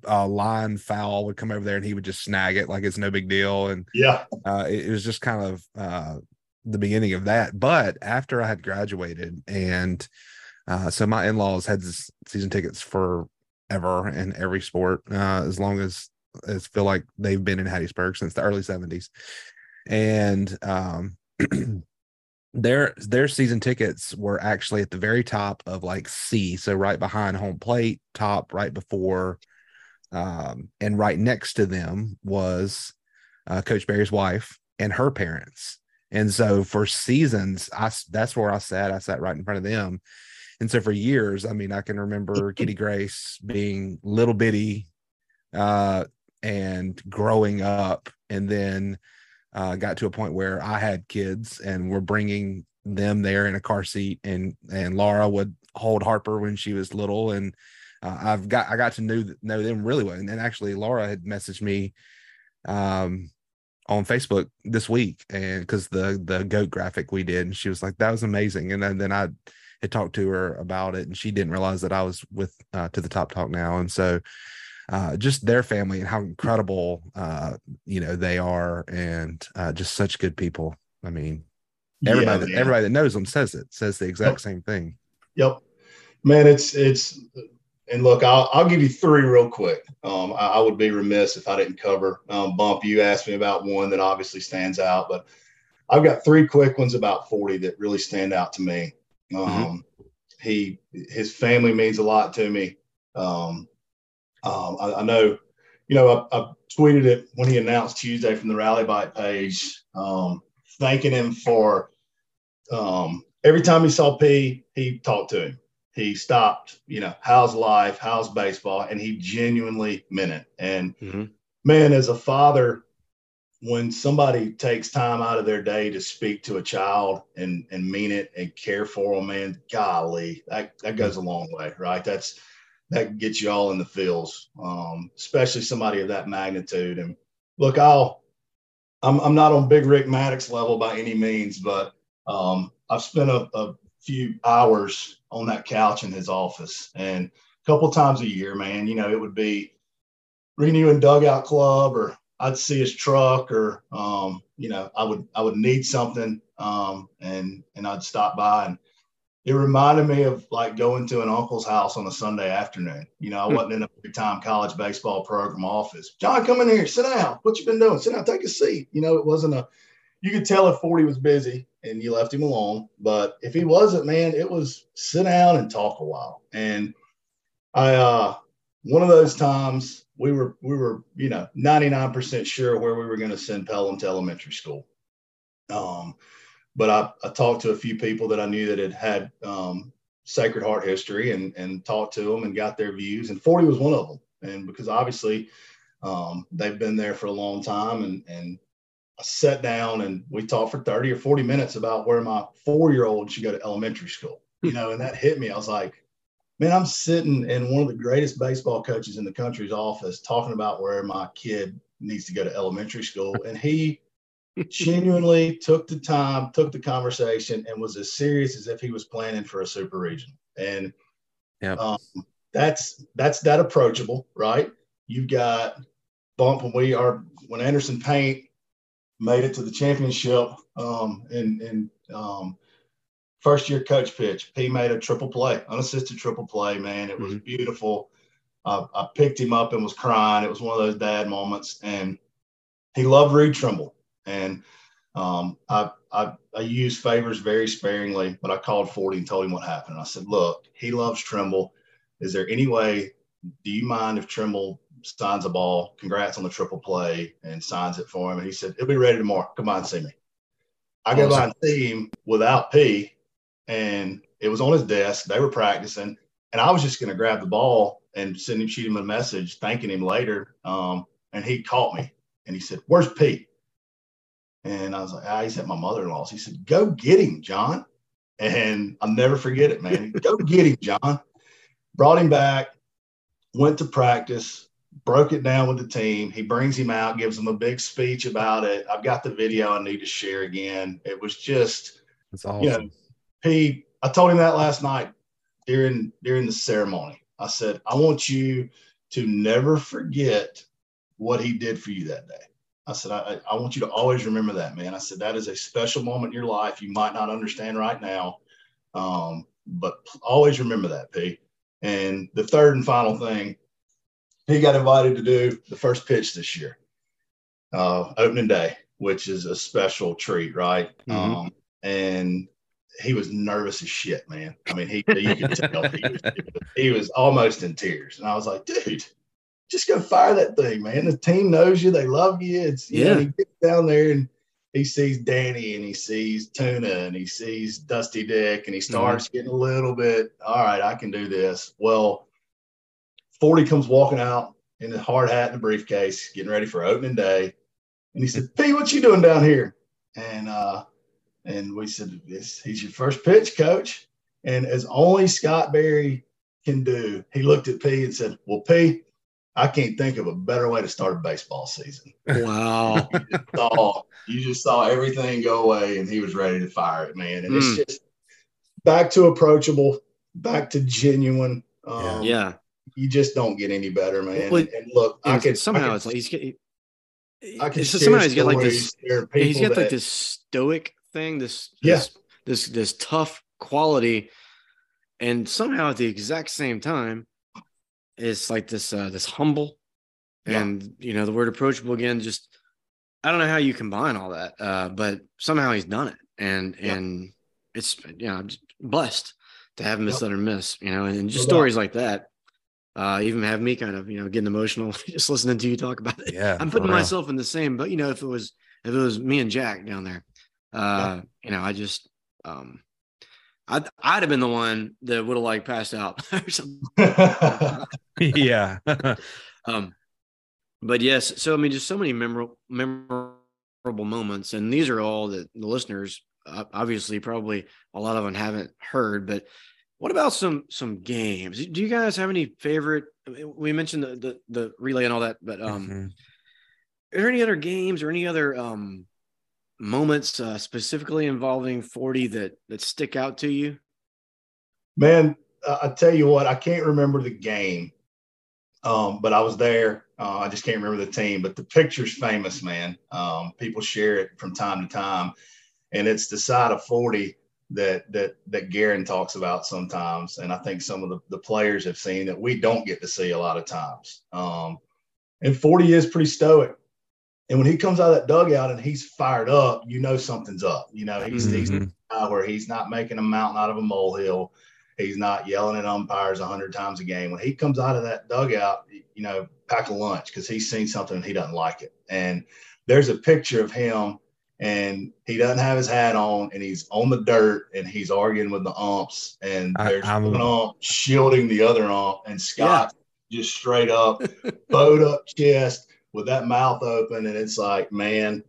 a, a, line foul would come over there and he would just snag it like it's no big deal. And yeah, uh, it, it was just kind of uh, the beginning of that. But after I had graduated and uh, so my in-laws had season tickets for ever in every sport, uh, as long as as feel like they've been in Hattiesburg since the early 70s. And um their their season tickets were actually at the very top of like C, so right behind home plate, top right before um and right next to them was uh, Coach Berry's wife and her parents. And so for seasons, I that's where I sat. I sat right in front of them and so for years, I mean, I can remember Kitty Grace being little bitty uh, and growing up, and then uh, got to a point where I had kids and we're bringing them there in a car seat, and and Laura would hold Harper when she was little, and uh, I've got I got to know know them really well, and, and actually Laura had messaged me um on Facebook this week and because the the goat graphic we did and she was like that was amazing and then, then I had talked to her about it, and she didn't realize that I was with uh, to the Top Talk now, and so uh, just their family and how incredible uh, you know they are, and uh, just such good people. I mean, everybody yeah, that, everybody that knows them says it says the exact yep. same thing. Yep, man, it's it's. And look, I'll, I'll give you three real quick. Um, I, I, would be remiss if I didn't cover. Um, Bump, you asked me about one that obviously stands out, but I've got three quick ones about 40 that really stand out to me. Mm-hmm. Um, mm-hmm. He his family means a lot to me. Um, um, I, I, know, you know, I, I, tweeted it when he announced Tuesday from the Rally Bike page. Um, thanking him for um, every time he saw P, he talked to him. He stopped, you know, how's life, how's baseball, and he genuinely meant it. And Mm-hmm. man, as a father, when somebody takes time out of their day to speak to a child and and mean it and care for them, man, golly, that that goes a long way, right? That's that gets you all in the feels, um, especially somebody of that magnitude. And look, I'll I'm I'm not on Big Rick Maddox level by any means, but um, I've spent a, a few hours on that couch in his office, and a couple times a year, man, you know, it would be renewing dugout club or I'd see his truck or um, you know, I would I would need something um, and and I'd stop by and it reminded me of like going to an uncle's house on a Sunday afternoon. You know, I wasn't in a big time college baseball program office. Jon, come in here, sit down. What you been doing? Sit down, take a seat. You know, it wasn't a you could tell if 40 was busy and you left him alone. But if he wasn't, man, it was sit down and talk a while. And I uh one of those times we were we were you know 99% sure where we were going to send Pelham to elementary school. Um, but I, I talked to a few people that I knew that had had um, Sacred Heart history and and talked to them and got their views. And 40 was one of them. And because obviously um, they've been there for a long time and and I sat down and we talked for 30 or 40 minutes about where my four year old should go to elementary school. You know, and that hit me. I was like, man, I'm sitting in one of the greatest baseball coaches in the country's office talking about where my kid needs to go to elementary school. And he genuinely took the time, took the conversation, and was as serious as if he was planning for a super region. And Yeah. um, that's that's that approachable, right? You've got bump when we are when Anderson Paint made it to the championship um, and in um, first year coach pitch. He made a triple play, unassisted triple play. Man, it was beautiful. Uh, I picked him up and was crying. It was one of those dad moments, and he loved Reed Trimble. And um, I, I I used favors very sparingly, but I called Forty and told him what happened. I said, "Look, he loves Trimble. Is there any way? Do you mind if Trimble signs a ball? Congrats on the triple play and signs it for him." And he said, "It'll be ready tomorrow. Come on and see me." I go by and see him without P, and it was on his desk. They were practicing, and I was just going to grab the ball and send him, shoot him a message, thanking him later. Um, and he caught me, and he said, "Where's P?" And I was like, ah, he's at my mother-in-law's. He said, go get him, Jon. And I'll never forget it, man. go get him, Jon. Brought him back, went to practice, broke it down with the team. He brings him out, gives him a big speech about it. I've got the video I need to share again. It was just, That's awesome. you know, he, I told him that last night during during the ceremony. I said, I want you to never forget what he did for you that day. I said, I, I want you to always remember that, man. I said, that is a special moment in your life. You might not understand right now, um, but always remember that, P. And the third and final thing, he got invited to do the first pitch this year, uh, opening day, which is a special treat, right? Mhm. Um, and he was nervous as shit, man. I mean, he you could tell he was, he was almost in tears. And I was like, dude, just go fire that thing, man. The team knows you, they love you. It's you know, Yeah. he gets down there and he sees Danny and he sees Tuna and he sees Dusty Dick and he starts getting a little bit, all right, I can do this. Well, 40 comes walking out in a hard hat and a briefcase, getting ready for opening day. And he said, P, what you doing down here? And uh, and we said, this, he's your first pitch, coach. And as only Scott Berry can do, he looked at P and said, Well, P, I can't think of a better way to start a baseball season. Wow. Saw, you just saw everything go away and he was ready to fire it, man. And Mm. it's just back to approachable, back to genuine. Um, yeah. You just don't get any better, man. Well, and, and look, I can somehow I it's like he's getting. I share somehow he's got like this. He's are He's people got like this stoic thing. This Yeah. this this this tough quality, and somehow at the exact same time, it's like this uh this humble, Yeah. and you know the word approachable again. Just I don't know how you combine all that, uh, but somehow he's done it, and Yeah. and it's you know I'm just blessed to have him miss Yep. let or miss, you know, and, and just stories like that. Uh, even have me kind of, you know, getting emotional just listening to you talk about it. Yeah. I'm putting real. myself in the same, but you know, if it was if it was me and Jack down there, Uh, you know, I just um I'd I'd have been the one that would have like passed out or something. yeah. um but yes, so I mean just so many memorable memorable moments and these are all that the listeners uh, obviously probably a lot of them haven't heard, but what about some some games? Do you guys have any favorite? We mentioned the the, the relay and all that, but um, mm-hmm. are there any other games or any other um moments uh, specifically involving 40 that that stick out to you? Man, uh, I tell you what, I can't remember the game, um, but I was there. Uh, I just can't remember the team, but the picture's famous, man. Um, people share it from time to time, and it's the side of 40 that that that Garen talks about sometimes, and I think some of the, the players have seen that we don't get to see a lot of times. Um, and 40 is pretty stoic. And when he comes out of that dugout and he's fired up, you know something's up. You know, he's, mm-hmm. he's where he's not making a mountain out of a molehill. He's not yelling at umpires a hundred times a game. When he comes out of that dugout, you know, pack a lunch because he's seen something and he doesn't like it. And there's a picture of him and he doesn't have his hat on and he's on the dirt and he's arguing with the umps and there's I, one ump shielding the other ump and Scott yeah. just straight up bowed up chest with that mouth open and it's like man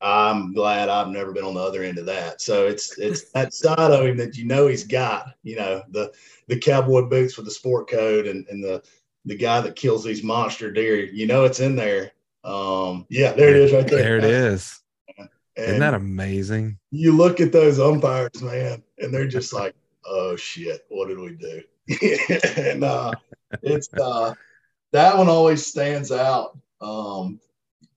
I'm glad I've never been on the other end of that. So it's it's that side of him that you know he's got, you know, the the cowboy boots with the sport coat and, and the the guy that kills these monster deer, you know it's in there. Um yeah, there it is right there. There it is. And Isn't that amazing? You look at those umpires, man, and they're just like, "Oh shit, what did we do?" and uh, it's uh, that one always stands out um,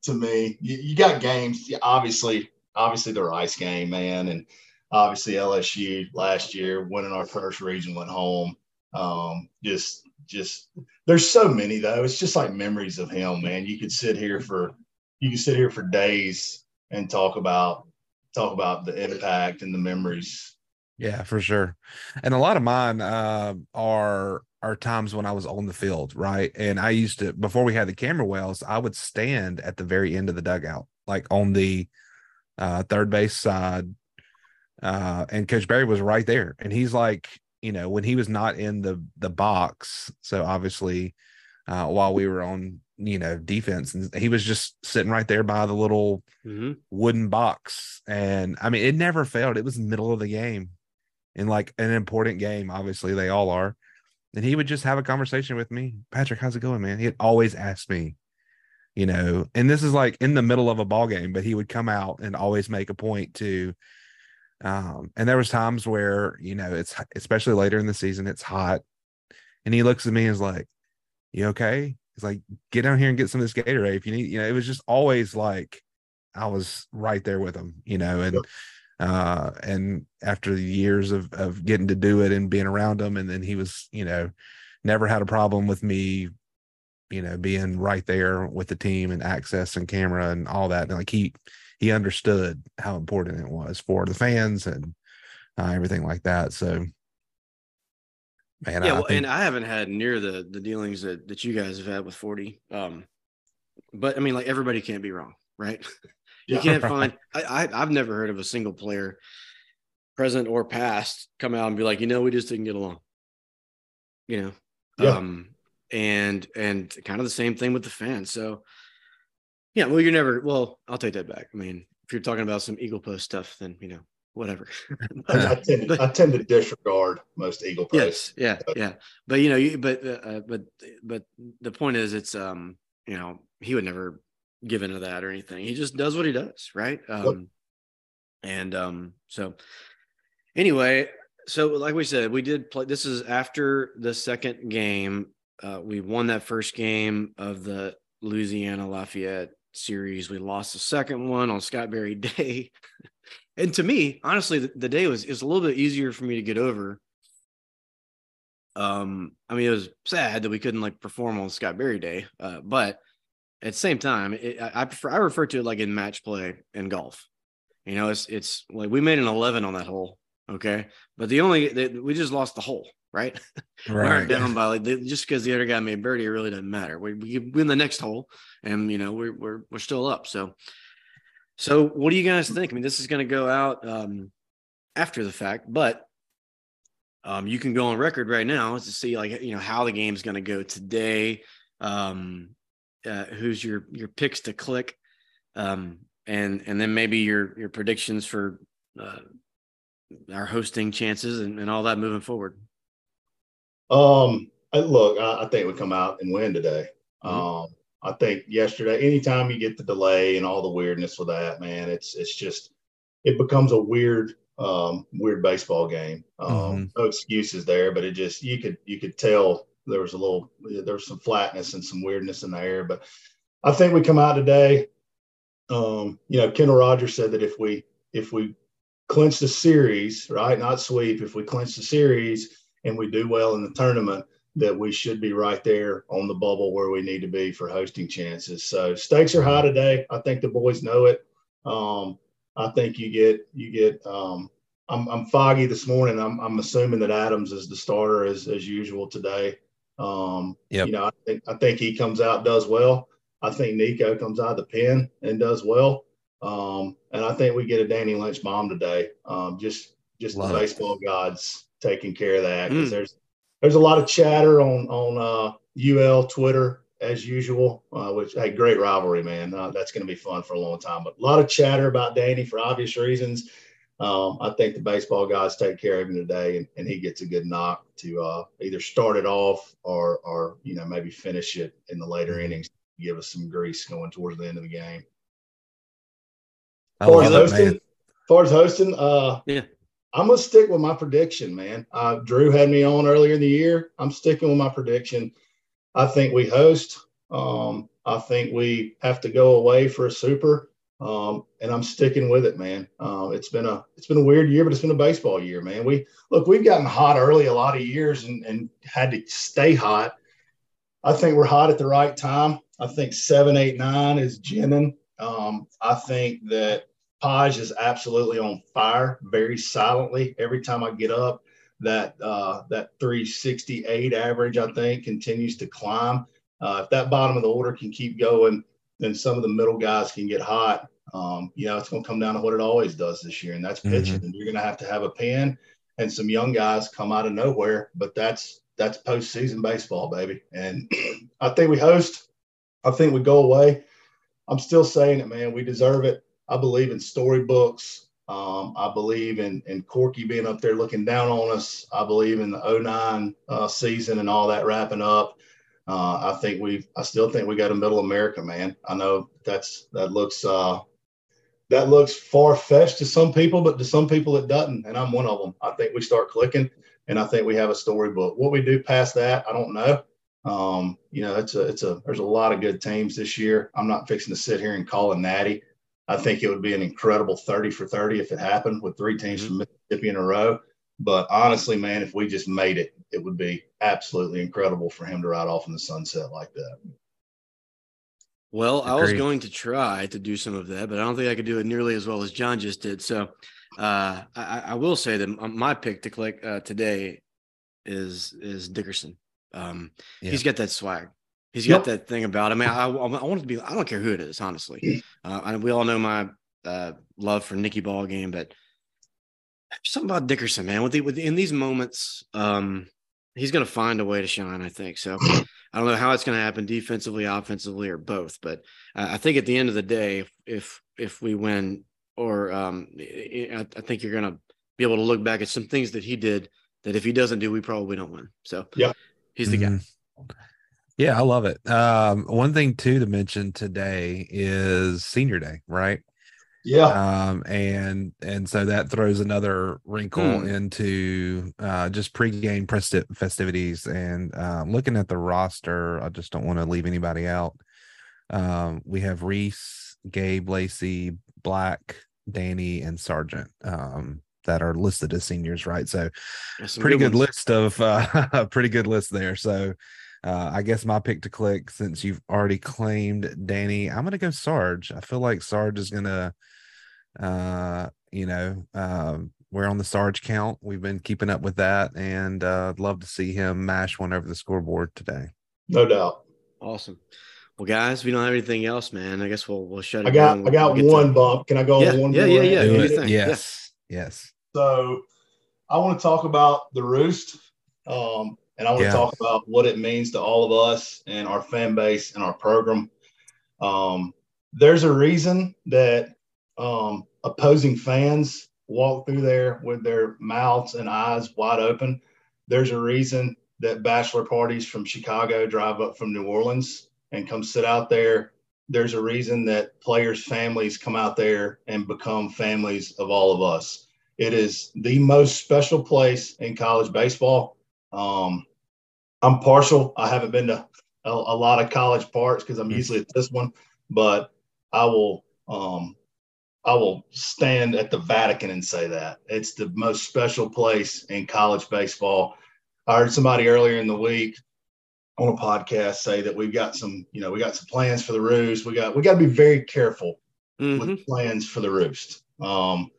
to me. You, you got games, obviously, obviously the Rice game, man, and obviously LSU last year winning our first region went home. Um, just, just there's so many though. It's just like memories of him, man. You could sit here for you could sit here for days and talk about talk about the impact and the memories. Yeah, for sure. And a lot of mine uh, are are times when I was on the field, right? And I used to before we had the camera wells, I would stand at the very end of the dugout, like on the uh, third base side. Uh, and Coach Berry was right there, and he's like, you know, when he was not in the the box, so obviously, uh, while we were on you know defense and he was just sitting right there by the little mm-hmm. wooden box and i mean it never failed it was the middle of the game in like an important game obviously they all are and he would just have a conversation with me patrick how's it going man he'd always ask me you know and this is like in the middle of a ball game but he would come out and always make a point to um and there was times where you know it's especially later in the season it's hot and he looks at me and is like you okay He's like, get down here and get some of this Gatorade if you need. You know, it was just always like I was right there with him. You know, and yep. Uh, and after the years of of getting to do it and being around him, and then he was, you know, never had a problem with me you know being right there with the team and access and camera and all that and like he he understood how important it was for the fans and uh, everything like that so Man, yeah, I well, think... and I haven't had near the the dealings that that you guys have had with 40. Um, but I mean, like everybody can't be wrong, right? you yeah, can't right. find. I, I I've never heard of a single player, present or past, come out and be like, you know, we just didn't get along. You know, yeah. um, and and kind of the same thing with the fans. So, yeah, well, you're never. Well, I'll take that back. I mean, if you're talking about some Eagle Post stuff, then you know whatever. I, tend, but, I tend to disregard most Eagle Yes, yeah, but, yeah. But you know, you, but uh, uh, but but the point is, it's um, you know, he would never give into that or anything. He just does what he does, right? Um, yep. and um, so anyway, so like we said, we did play. This is after the second game. Uh, we won that first game of the Louisiana Lafayette series. We lost the second one on Scott Berry Day. and to me, honestly, the, the day was is a little bit easier for me to get over. Um, I mean, it was sad that we couldn't like perform on Scott Berry Day, uh, but at the same time, it, I, I prefer I refer to it like in match play in golf. You know, it's it's like we made an eleven on that hole, okay, but the only the, we just lost the hole, right? Right. down by like just because the other guy made birdie, it really doesn't matter. We, we win the next hole, and you know we're we're we're still up. So So, what do you guys think? I mean, this is going to go out um, after the fact, but um, you can go on record right now to see like you know how the game's going to go today. Um, uh, who's your your picks to click, um, and and then maybe your your predictions for uh, our hosting chances and, and all that moving forward. Um, I, look, I, I, think we come out and win today. Mm-hmm. Um, I think yesterday, anytime you get the delay and all the weirdness with that, man, it's it's just it becomes a weird um, weird baseball game. Um, mm-hmm. No excuses there, but it just you could you could tell there was a little there was some flatness and some weirdness in the air. But I think we come out today. Um, you know, Kendall Rogers said that if we if we clinch the series, right, not sweep, if we clinch the series and we do well in the tournament, that we should be right there on the bubble where we need to be for hosting chances. So stakes are high today. I think the boys know it. Um, I think you get you get. Um, I'm, I'm foggy this morning. I'm, I'm assuming that Adams is the starter as as usual today. Um, yep. You know, I think I think he comes out does well. I think Nico comes out of the pen and does well. Um, and I think we get a Danny Lynch bomb today. Um, just just Love the baseball it. gods taking care of that because mm. there's there's a lot of chatter on on uh, UL Twitter as usual, uh, which hey, great rivalry, man. Uh, that's going to be fun for a long time. But a lot of chatter about Danny for obvious reasons. Um, I think the baseball guys take care of him today, and, and he gets a good knock to uh, either start it off or or you know maybe finish it in the later mm-hmm. innings, give us some grease going towards the end of the game. As far as hosting, as far as hosting, uh, yeah, I'm gonna stick with my prediction, man. Uh, Drew had me on earlier in the year. I'm sticking with my prediction. I think we host. Um, I think we have to go away for a super, um, and I'm sticking with it, man. Uh, it's been a it's been a weird year, but it's been a baseball year, man. We look, we've gotten hot early a lot of years and, and had to stay hot. I think we're hot at the right time. I think seven, eight, nine is ginning. Um, I think that Paj is absolutely on fire, very silently. Every time I get up, that uh, that 368 average, I think, continues to climb. Uh, if that bottom of the order can keep going, then some of the middle guys can get hot. Um, you know, it's going to come down to what it always does this year, and that's pitching. Mm-hmm. And you're going to have to have a pen and some young guys come out of nowhere. But that's that's postseason baseball, baby. And I think we host. I think we go away. I'm still saying it, man. We deserve it. I believe in storybooks. Um, I believe in, in Corky being up there looking down on us. I believe in the 09 uh, season and all that wrapping up. Uh, I think we've, I still think we got a middle America, man. I know that's, that looks, uh, that looks far fetched to some people, but to some people it doesn't. And I'm one of them. I think we start clicking and I think we have a storybook. What we do past that, I don't know. Um, you know, it's a, it's a, there's a lot of good teams this year. I'm not fixing to sit here and call a natty. I think it would be an incredible 30 for 30 if it happened with three teams mm-hmm. from Mississippi in a row. But honestly, man, if we just made it, it would be absolutely incredible for him to ride off in the sunset like that. Well, Agreed. I was going to try to do some of that, but I don't think I could do it nearly as well as Jon just did. So uh, I, I, will say that my pick to click uh, today is is Dickerson. Um, yeah. He's got that swag. He's got yep. that thing about him. I, I, I want to be. I don't care who it is, honestly. Uh, and we all know my uh, love for Nicky Ball game, but something about Dickerson, man. With the, with in these moments, um, he's going to find a way to shine. I think so. I don't know how it's going to happen, defensively, offensively, or both. But uh, I think at the end of the day, if if, if we win, or um, I, I think you're going to be able to look back at some things that he did that if he doesn't do, we probably don't win. So yeah, he's the mm-hmm. guy. Yeah, I love it. Um, one thing too to mention today is Senior Day, right? Yeah. Um, and and so that throws another wrinkle hmm. into uh, just pregame presti- festivities. And uh, looking at the roster, I just don't want to leave anybody out. Um, we have Reese, Gabe, Lacey, Black, Danny, and Sargent. Um, that are listed as seniors, right? So, pretty good, good list of uh, pretty good list there. So, uh, I guess my pick to click, since you've already claimed Danny, I'm gonna go Sarge. I feel like Sarge is gonna, uh, you know, um, we're on the Sarge count. We've been keeping up with that, and uh, I'd love to see him mash one over the scoreboard today. No doubt. Awesome. Well, guys, we don't have anything else, man. I guess we'll we'll shut it I got down. I got We'll one to- bump. Can I go Yeah, on one yeah, more? yeah, yeah. And do Do your it. thing. Yes. Yes. So I want to talk about the roost. Um, and I want Yeah. to talk about what it means to all of us and our fan base and our program. Um, there's a reason that um, opposing fans walk through there with their mouths and eyes wide open. There's a reason that bachelor parties from Chicago drive up from New Orleans and come sit out there. There's a reason that players' families come out there and become families of all of us. It is the most special place in college baseball. Um, I'm partial. I haven't been to a, a lot of college parks because I'm Mm. usually at this one, but I will um, I will stand at the Vatican and say that it's the most special place in college baseball. I heard somebody earlier in the week on a podcast say that we've got some, you know, we got some plans for the roost. We got we got to be very careful Mhm. with plans for the roost. Um,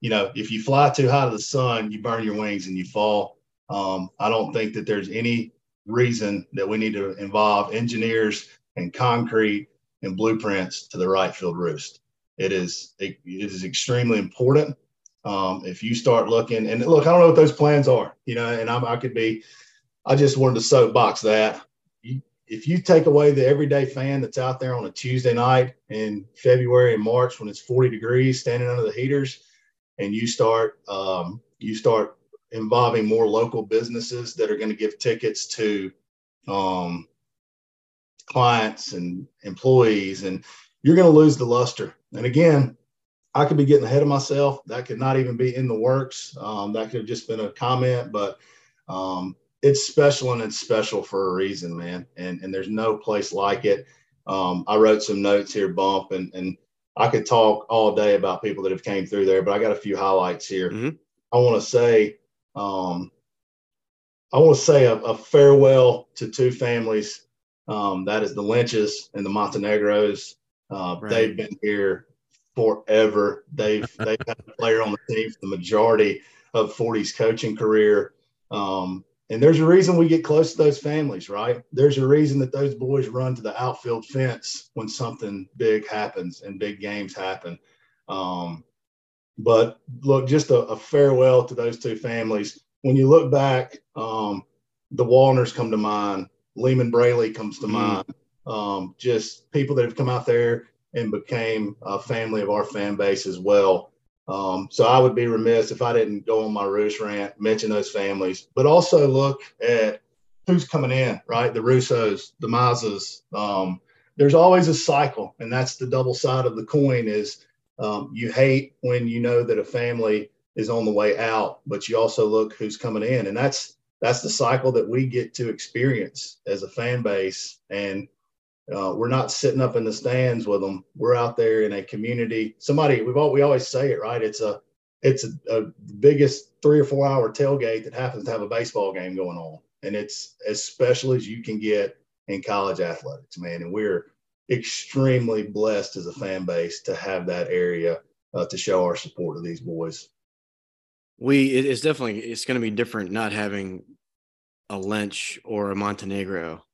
you know, if you fly too high to the sun, you burn your wings and you fall. Um, I don't think that there's any reason that we need to involve engineers and concrete and blueprints to the right field roost. It is it, it is extremely important. Um, if you start looking and look, I don't know what those plans are, you know, and I'm, I could be, I just wanted to soapbox that. If you take away the everyday fan that's out there on a Tuesday night in February and March when it's 40 degrees standing under the heaters, and you start um, you start involving more local businesses that are going to give tickets to um, clients and employees, and you're going to lose the luster. And again, I could be getting ahead of myself. That could not even be in the works. Um, that could have just been a comment, but um, it's special and it's special for a reason, man. And and there's no place like it. Um, I wrote some notes here, bump, and and I could talk all day about people that have came through there, but I got a few highlights here. Mhm. I want to say, um, I want to say a, a farewell to two families. Um, that is the Lynches and the Montenegros. Uh, Right. They've been here forever. They've they've had a player on the team for the majority of 40's coaching career. Um, and there's a reason we get close to those families, right? There's a reason that those boys run to the outfield fence when something big happens and big games happen. Um, but look, just a, a farewell to those two families. When you look back, um, the Walners come to mind. Lehman Braley comes to Mhm. mind. Um, just people that have come out there and became a family of our fan base as well. Um, so I would be remiss if I didn't go on my Roost rant, mention those families, but also look at who's coming in, right? The Russos, the Mazas. Um, there's always a cycle, and that's the double side of the coin. Is um, you hate when you know that a family is on the way out, but you also look who's coming in, and that's that's the cycle that we get to experience as a fan base. And uh, we're not sitting up in the stands with them. We're out there in a community. Somebody we've all we always say it right. It's a it's a, a biggest three or four hour tailgate that happens to have a baseball game going on, and it's as special as you can get in college athletics, man. And we're extremely blessed as a fan base to have that area uh, to show our support to these boys. We it, it's definitely it's going to be different not having a Lynch or a Montenegro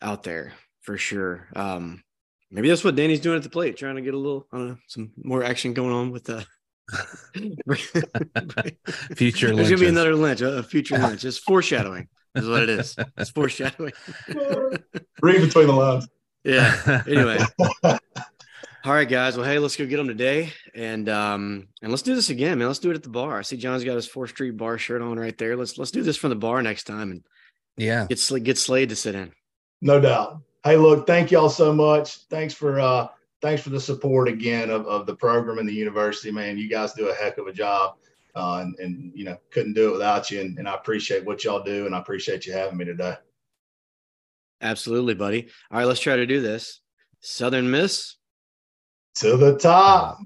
out there for sure. Um, maybe that's what Danny's doing at the plate, trying to get a little I don't know some more action going on with the. Future There's gonna be another Lynch, a a future Lynch. It's foreshadowing, is what it is. It's foreshadowing. Read between the lines. Yeah. Anyway. All right, guys. Well, hey, let's go get them today, and um, and let's do this again, man. Let's do it at the bar. I see Jon's got his Fourth Street Bar shirt on right there. Let's let's do this from the bar next time and yeah. get Sl- get Slade to sit in. No doubt. Hey, look, thank y'all so much. Thanks for uh thanks for the support again of, of the program and the university, man. You guys do a heck of a job. Uh, and, and you know, couldn't do it without you. And, and I appreciate what y'all do and I appreciate you having me today. Absolutely, buddy. All right, let's try to do this. Southern Miss. To the top.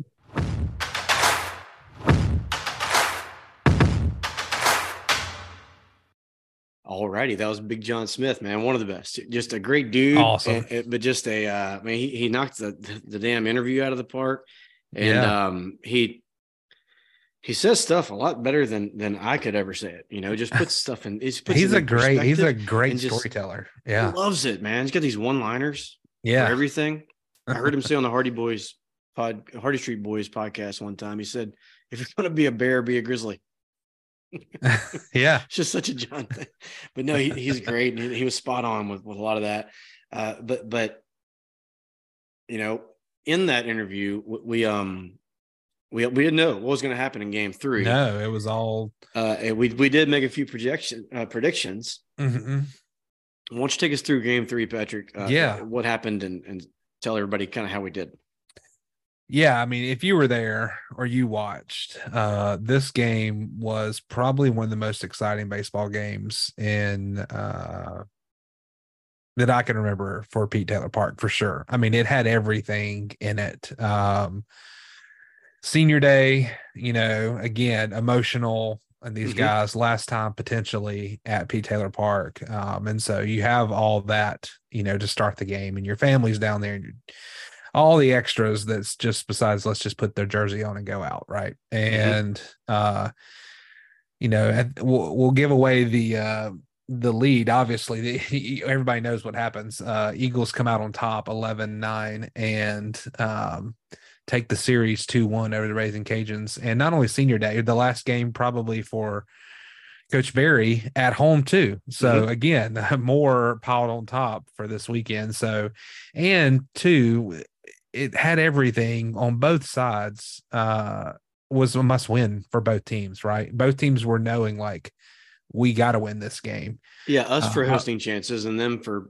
All righty, that was Big Jon Smith, man. One of the best. Just a great dude. Awesome. and- and- but just a uh, man. He, he knocked the, the the damn interview out of the park, and Yeah. um, he he says stuff a lot better than than I could ever say it. You know, just puts stuff in. He's, puts He's a great he's a great storyteller. Yeah. Loves it, man. He's got these one liners. Yeah. for everything. I heard him say on the Hardy Boys pod, Hardy Street Boys podcast one time. He said, "If you're going to be a bear, be a grizzly." yeah. It's just such a Jon thing. But no, he, he's great, and he, he was spot on with with a lot of that. Uh, but but you know, in that interview, we, we um we we didn't know what was going to happen in Game Three. No, it was all. Uh, we we did make a few projection uh, predictions. Mhm. Why don't you take us through Game Three, Patrick? Uh, Yeah. what happened, and and tell everybody kind of how we did. Yeah, I mean, if you were there or you watched, uh, this game was probably one of the most exciting baseball games in uh, that I can remember for Pete Taylor Park for sure. I mean, it had everything in it. Um, senior day, you know, again, emotional. And these Mhm. guys last time potentially at Pete Taylor Park. Um, and so you have all that, you know, to start the game and your family's down there and you all the extras that's just besides let's just put their jersey on and go out right and uh you know we'll, we'll give away the uh the lead obviously the, everybody knows what happens uh eagles come out on top 11-9 and um take the series 2-1 over the Ragin' Cajuns. And not only senior day the last game probably for coach berry at home too. So again more piled on top for this weekend. So and two it had everything on both sides uh was a must win for both teams right? Both teams were knowing like we got to win this game. Yeah, us for Uh, hosting chances, and them for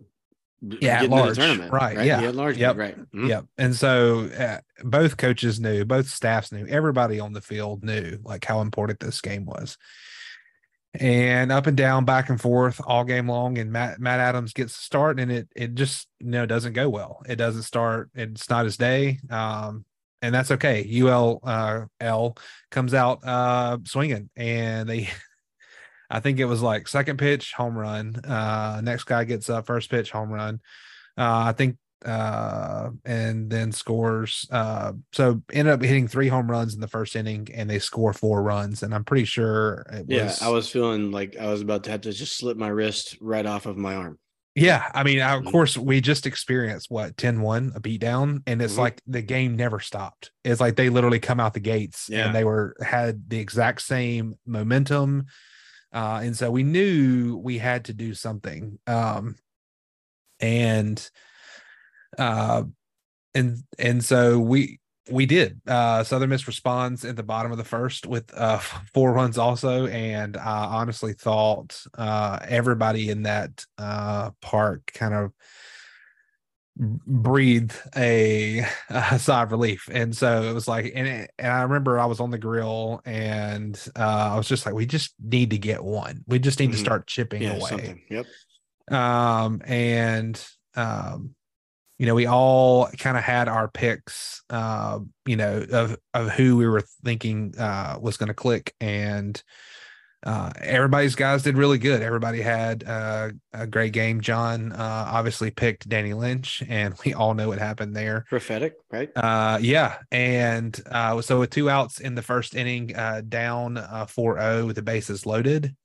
Yeah, at large, the tournament. right, yeah, at large, yep, right. Mhm. Yep. And so uh, both coaches knew, both staffs knew, everybody on the field knew like how important this game was. And up and down, back and forth all game long. And Matt Matt Adams gets the start, and it it just you know doesn't go well. It doesn't start. It's not his day. Um, and that's okay. UL uh, L comes out uh, swinging, and they, I think it was like second pitch home run. Uh, next guy gets up first pitch home run. Uh, I think uh and then scores uh so ended up hitting three home runs in the first inning and they score four runs and i'm pretty sure it Yeah, was I was feeling like I was about to have to just slip my wrist right off of my arm. yeah i mean of Mhm. course we just experienced what 10-1 a beatdown, and it's Mhm. like the game never stopped it's like they literally come out the gates Yeah. and they were had the exact same momentum uh and so we knew we had to do something um and uh and and so we we did. Uh southern miss responds at the bottom of the first with uh four runs also and i honestly thought uh everybody in that uh park kind of breathed a, a sigh of relief and so it was like and, it, and i remember i was on the grill and uh i was just like we just need to get one we just need to Mhm. start chipping Yeah, away something. Yep. um and um you know we all kind of had our picks uh you know of of who we were thinking uh was going to click and uh everybody's guys did really good. Everybody had uh, a great game. Jon uh obviously picked danny lynch and we all know what happened there. Prophetic, right? uh yeah. And uh so with two outs in the first inning uh down uh 4-0 with the bases loaded.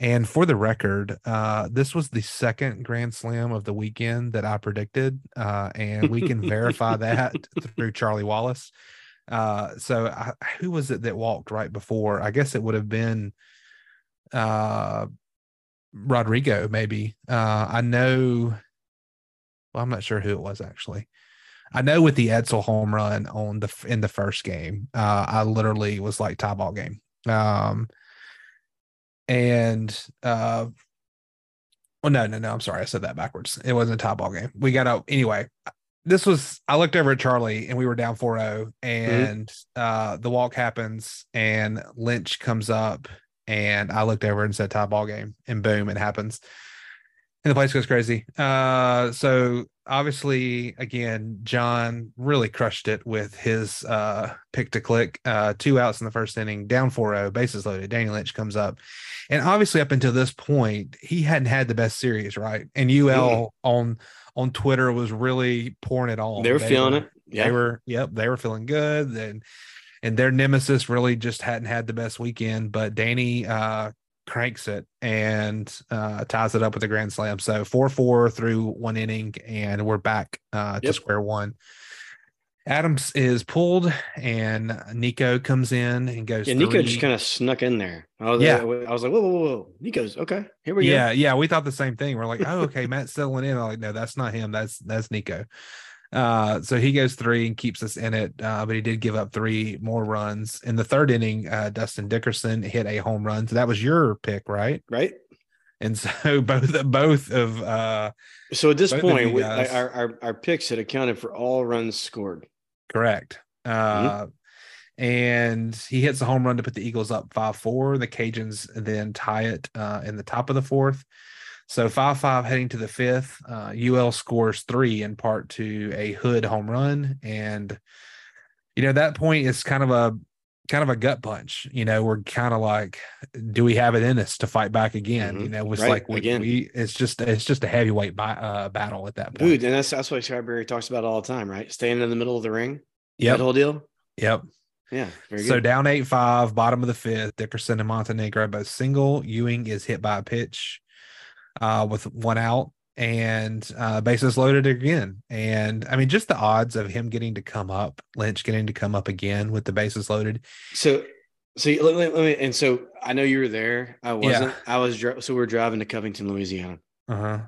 And for the record uh this was the second grand slam of the weekend that i predicted uh and we can verify that through charlie wallace. Uh so I, who was it that walked right before? I guess it would have been uh rodrigo maybe uh i know well i'm not sure who it was actually I know with the Etzel home run on the in the first game, uh, I literally was like tie ball game. Um, and uh, well, no, no, no, I'm sorry, I said that backwards. It wasn't a tie ball game. We got out anyway. This was I looked over at Charlie and we were down 4-0 and uh the walk happens and Lynch comes up and I looked over and said tie ball game and boom it happens and the place goes crazy. Uh, so obviously, again, Jon really crushed it with his uh, pick to click. Uh, two outs in the first inning, down 4 0, bases loaded. Danny Lynch comes up. And obviously, up until this point, he hadn't had the best series, right? And UL on on Twitter was really pouring it on. They were feeling were- it. Yeah. They were, yep, they were feeling good. And and their nemesis really just hadn't had the best weekend. But Danny uh cranks it and uh, ties it up with a grand slam. So four four through one inning, and we're back uh, to square one. Adams is pulled, and Nico comes in and goes. Yeah, Nico three. just kind of snuck in there. I was, Yeah. I was like, whoa, whoa, whoa, whoa. Nico's okay. Here we go. yeah, yeah, we thought the same thing. We're like, oh, okay, Matt's settling in. I'm like, no, that's not him. That's that's Nico. Uh, so he goes three and keeps us in it. Uh, but he did give up three more runs in the third inning. Uh, Dustin Dickerson hit a home run. So that was your pick, right? Right. And so both both of uh, So at this point, we, our, our our picks had accounted for all runs scored. correct. Uh, and he hits a home run to put the Eagles up five four. The Cajuns then tie it uh, in the top of the fourth. So five five heading to the fifth. Uh, UL scores three in part to a Hood home run, and you know that point is kind of a kind of a gut punch. You know, we're kind of like, do we have it in us to fight back again? Mhm. You know, it's Right, like we, again. we it's just it's just a heavyweight bi- uh, battle at that point. Dude, and that's that's what Scott Berry talks about all the time, right? Staying in the middle of the ring. Yeah, whole deal. yep. Yeah. Very So down eight five, bottom of the fifth, Dickerson and Montenegro both single. Ewing is hit by a pitch uh, with one out and uh, bases loaded again. And I mean, just the odds of him getting to come up, Lynch getting to come up again with the bases loaded. So, so let, let- let me, and so I know you were there. I wasn't. I was. So we're driving to Covington, Louisiana, Uh huh.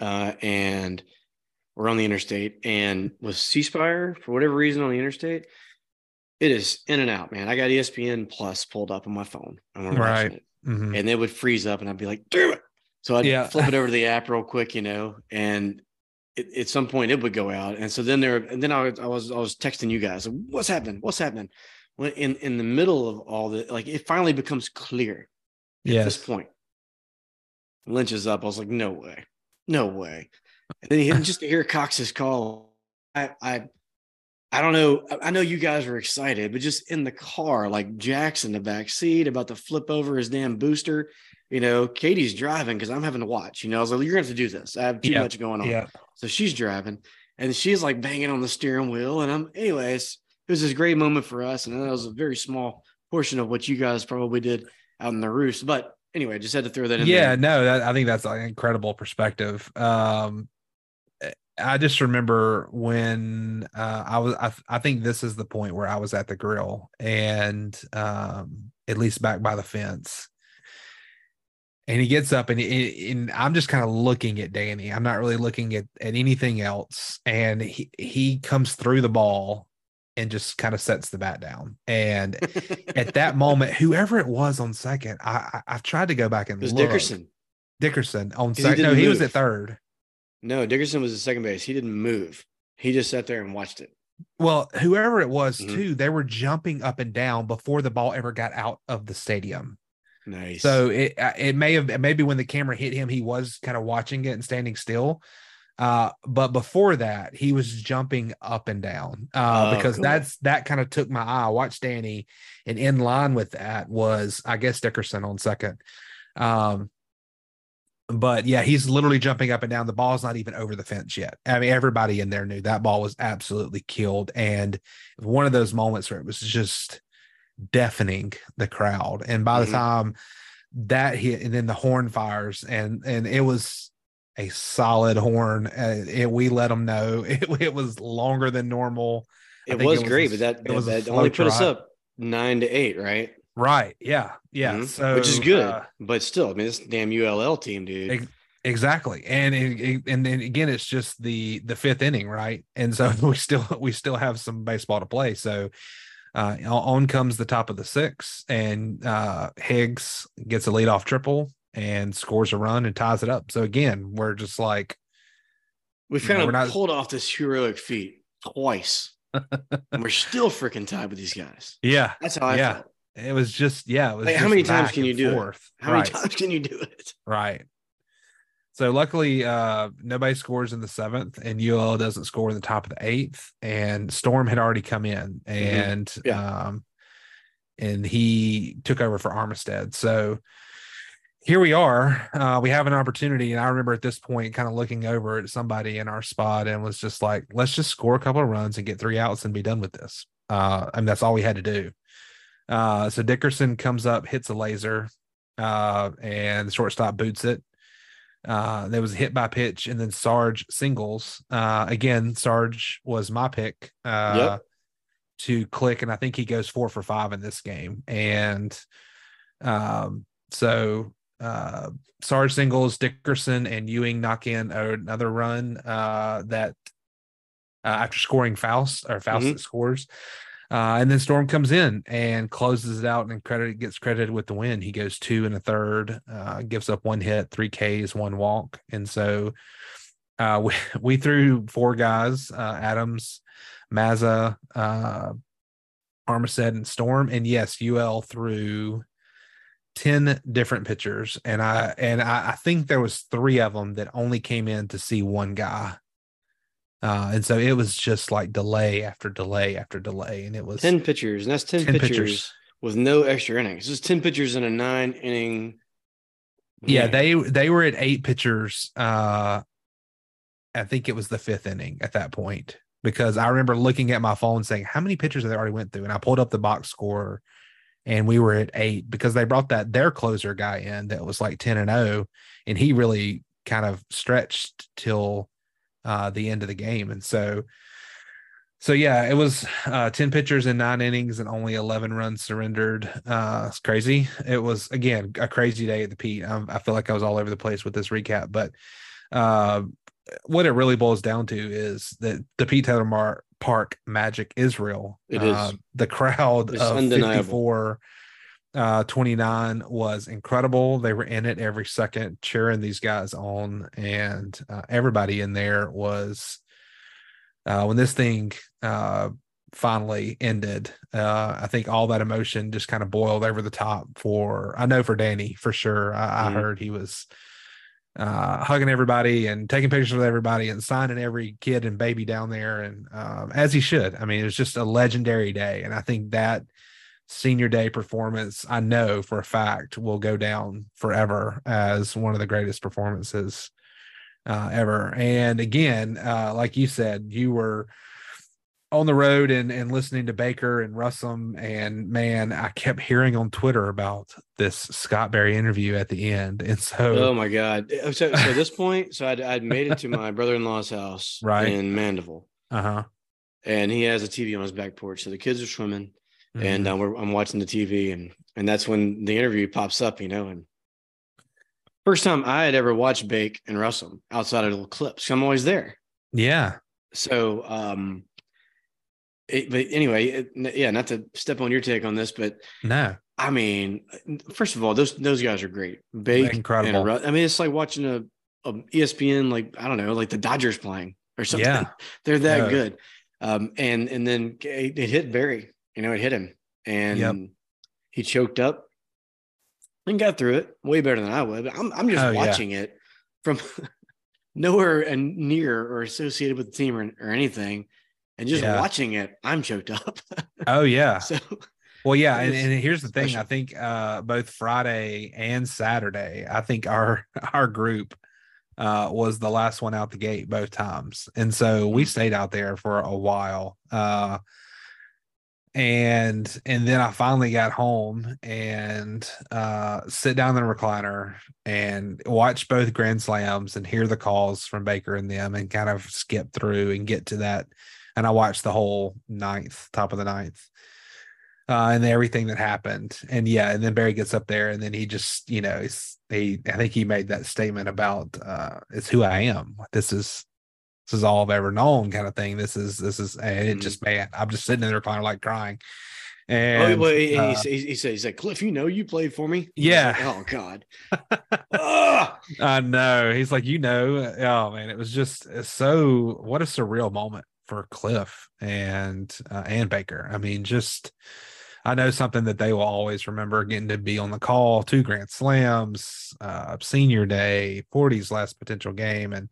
uh, and we're on the interstate. And with C Spire, for whatever reason, on the interstate, it is in and out, man. I got ESPN Plus pulled up on my phone. and we're Right. watching it. hmm and they would freeze up, and I'd be like, "Damn it!" So I'd Yeah. flip it over to the app real quick, you know, and it, at some point it would go out, and so then there, and then I was, I was, I was texting you guys, "What's happening? What's happening?" When in in the middle of all the, like, it finally becomes clear at this Yes. point. Lynch is up. I was like, "No way, no way!" And then he just to hear Cox's call, I, I. I don't know. I- I know you guys were excited, but just in the car, like Jack's in the back seat, about to flip over his damn booster. You know, Katie's driving because I'm having to watch. You know, I was like, "You're going to have to do this. I have too Yeah. much going on." Yeah. So she's driving, and she's like banging on the steering wheel. And I'm, anyways, it was this great moment for us, and that was a very small portion of what you guys probably did out in the roost. But anyway, I just had to throw that in. Yeah, there. no, that, I think that's an incredible perspective. Um, I just remember when uh, I was, I, I think this is the point where I was at the grill and um, at least back by the fence. And he gets up and, he, and I'm just kind of looking at Danny. I'm not really looking at, at anything else. And he, he comes through the ball and just kind of sets the bat down. And at that moment, whoever it was on second, I, I I've tried to go back and it was look. Dickerson. Dickerson on second. No, didn't he was move. at third. No, Dickerson was at second base. He didn't move. He just sat there and watched it. Well, whoever it was Mhm. too, they were jumping up and down before the ball ever got out of the stadium. Nice. So it uh, it may have maybe when the camera hit him, he was kind of watching it and standing still. Uh, but before that, he was jumping up and down uh, Oh, because cool. that's that kind of took my eye. I watched Danny, and in line with that was I guess Dickerson on second. Um, but yeah, he's literally jumping up and down. The ball's not even over the fence yet. I mean, everybody in there knew that ball was absolutely killed, and one of those moments where it was just deafening the crowd. And by Mhm. the time that hit, and then the horn fires, and and it was a solid horn. Uh, it, we let them know it, it was longer than normal. It was it was great, a- but that, it that, was that only put us up nine to eight, right? Right? Yeah, yeah. Mhm. So which is good, uh, but still, I mean, this damn ULL team, dude. Ex- Exactly, and it- and then again, it's just the the fifth inning, right? And so we still we still have some baseball to play. So uh, on comes the top of the six, and uh, Higgs gets a leadoff triple and scores a run and ties it up. So again, we're just like, We've you kind of not- pulled off this heroic feat twice, and we're still freaking tied with these guys. yeah, That's how I Yeah. felt. it was just yeah. It was Like, how many times can you do it? How right. many times can you do it? Right. So luckily, uh, nobody scores in the seventh, and UL doesn't score in the top of the eighth. And Storm had already come in, and Mm-hmm. Yeah. um, and he took over for Armistead. So here we are. Uh, we have an opportunity, and I remember at this point, kind of looking over at somebody in our spot, and was just like, "Let's just score a couple of runs and get three outs and be done with this." Uh, and that's all we had to do. Uh, so Dickerson comes up, hits a laser, uh, and the shortstop boots it. Uh, there was a hit by pitch, and then Sarge singles. Uh, again, Sarge was my pick uh, Yep. to click, and I think he goes four for five in this game. And um, so uh, Sarge singles, Dickerson and Ewing knock in another run uh, that uh, after scoring Faust or Faust Mhm. that scores. Uh, and then Storm comes in and closes it out and credit gets credited with the win. He goes two and a third, uh, gives up one hit, three Ks, one walk. And so uh, we, we threw four guys, uh, Adams, Mazza, uh, Armistead, and Storm. And yes, UL threw 10 different pitchers. And I and I, I think there was three of them that only came in to see one guy. Uh, and so it was just like delay after delay after delay. And it was 10 pitchers, and that's 10, 10 pitchers, pitchers. with no extra innings. This is 10 pitchers in a nine inning. yeah they they were at eight pitchers uh i think it was the fifth inning at that point because i remember looking at my phone saying how many pitchers have they already went through and i pulled up the box score and we were at eight because they brought that their closer guy in that was like 10 and 0 and he really kind of stretched till uh the end of the game. And so so yeah it was uh 10 pitchers in nine innings and only 11 runs surrendered. Uh it's crazy. It was again a crazy day at the pete i, I feel like i was all over the place with this recap but uh what it really boils down to is that the pete taylor Mar- park magic is real. It is. Uh, the crowd It's of undeniable. 54 uh 29 was incredible. They were in it every second cheering these guys on and uh, everybody in there was uh when this thing uh finally ended uh i think all that emotion just kind of boiled over the top for i know for danny for sure. I, I Mhm. heard he was uh hugging everybody and taking pictures with everybody and signing every kid and baby down there and um as he should. I mean it was just a legendary day and i think that senior day performance i know for a fact will go down forever as one of the greatest performances uh, ever and again uh, like you said you were on the road and, and listening to baker and russum and man i kept hearing on twitter about this scott Berry interview at the end and so Oh my God. So, so at this point, so I'd, I'd made it to my brother in law's house Right. in Mandeville, uh-huh and he has a TV on his back porch. So the kids are swimming, Mm-hmm. and uh, we're, I'm watching the TV, and and that's when the interview pops up, you know. And first time I had ever watched Bake and Russell outside of little clips. I'm always there. yeah So, um, it, but anyway, it, yeah, not to step on your take on this, but no I mean, first of all, those those guys are great. Bake Incredible. And I mean, it's like watching a, a ESPN, like I don't know, like the Dodgers playing or something. Yeah. They're that Yeah. good. Um, and and then it, it hit Berry. You know, it hit him, and Yep. he choked up and got through it way better than I would. I'm I'm just Oh, yeah. watching it from nowhere and near or associated with the team or, or anything. And just Yeah. watching it, I'm choked up. oh yeah so Well, yeah, and, and here's the thing. I think uh, both Friday and Saturday, I think our our group uh, was the last one out the gate both times, and so we Mhm. stayed out there for a while. Uh, and and then I finally got home and uh, sit down in the recliner and watch both grand slams and hear the calls from Baker and them, and kind of skip through and get to that. And I watched the whole ninth, top of the ninth uh, and everything that happened. And yeah, and then Berry gets up there and then he just, you know, he's, he, I think he made that statement about, uh, it's who I am. This is, this is all I've ever known kind of thing. This is, this is, and it Mhm. just, man, I'm just sitting in kind of like crying. Oh, And well, he, uh, he, he, said, he said, Cliff, you know, you played for me. Yeah. like, oh God. I know. He's like, you know, oh man, it was just so what a surreal moment for Cliff and uh, and Baker. I mean, just I know something that they will always remember getting to be on the call, two grand slams, uh, senior day, 40s last potential game, and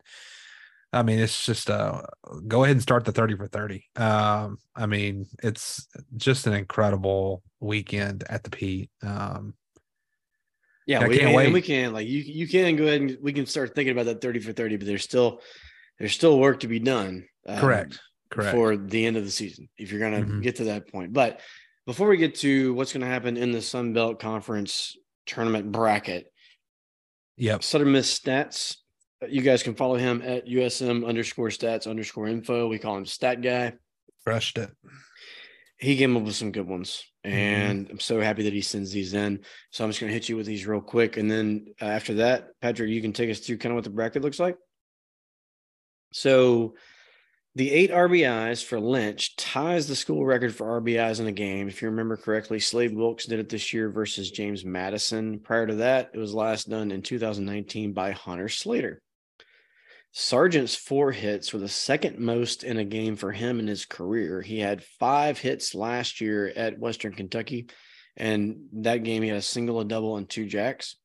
I mean, it's just uh go ahead and start the 30 for 30. Um, I mean, it's just an incredible weekend at the Pete. Um, Yeah, we, can't wait. we can like you you can go ahead and we can start thinking about that 30 for 30, but there's still there's still work to be done. um, correct. Correct. For the end of the season, if you're gonna Mhm. get to that point. But before we get to what's gonna happen in the Sun Belt Conference tournament bracket. Yep. Southern Miss stats. You guys can follow him at USM underscore stats underscore info. We call him Stat Guy. Crushed it. He came up with some good ones, Mm-hmm. and I'm so happy that he sends these in. So I'm just going to hit you with these real quick, and then uh, after that, Patrick, you can take us through kind of what the bracket looks like. So the eight RBIs for Lynch ties the school record for RBIs in a game. If you remember correctly, Slade Wilkes did it this year versus James Madison. Prior to that, it was last done in 2019 by Hunter Slater. Sargent's four hits were the second most in a game for him in his career. He had five hits last year at Western Kentucky, and that game he had a single, a double, and two jacks.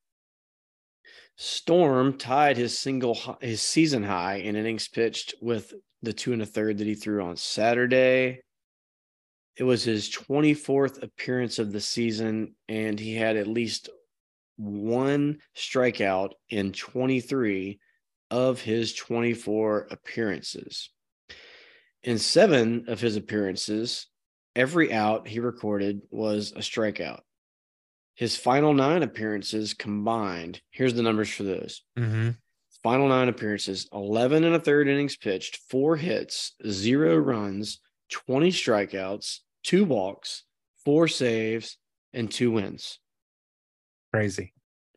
Storm tied his single his season high in innings pitched with the two and a third that he threw on Saturday. It was his 24th appearance of the season, and he had at least one strikeout in 23 of his 24 appearances. In seven of his appearances, every out he recorded was a strikeout. His final nine appearances combined, here's the numbers for those. Mm-hmm. Final nine appearances 11 and a third innings pitched, four hits, zero runs, 20 strikeouts, two walks, four saves, and two wins. Crazy.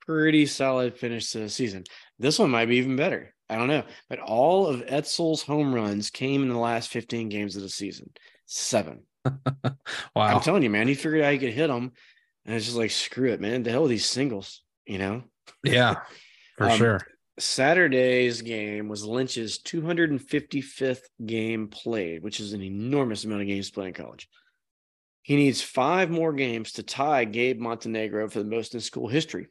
Pretty solid finish to the season. This one might be even better. I don't know. But all of Etzel's home runs came in the last 15 games of the season. Seven. wow. I'm telling you, man, he figured out he could hit them. And it's just like, screw it, man. The hell with these singles, you know? yeah, for Um, sure. Saturday's game was Lynch's 255th game played, which is an enormous amount of games played in college. He needs five more games to tie Gabe Montenegro for the most in school history.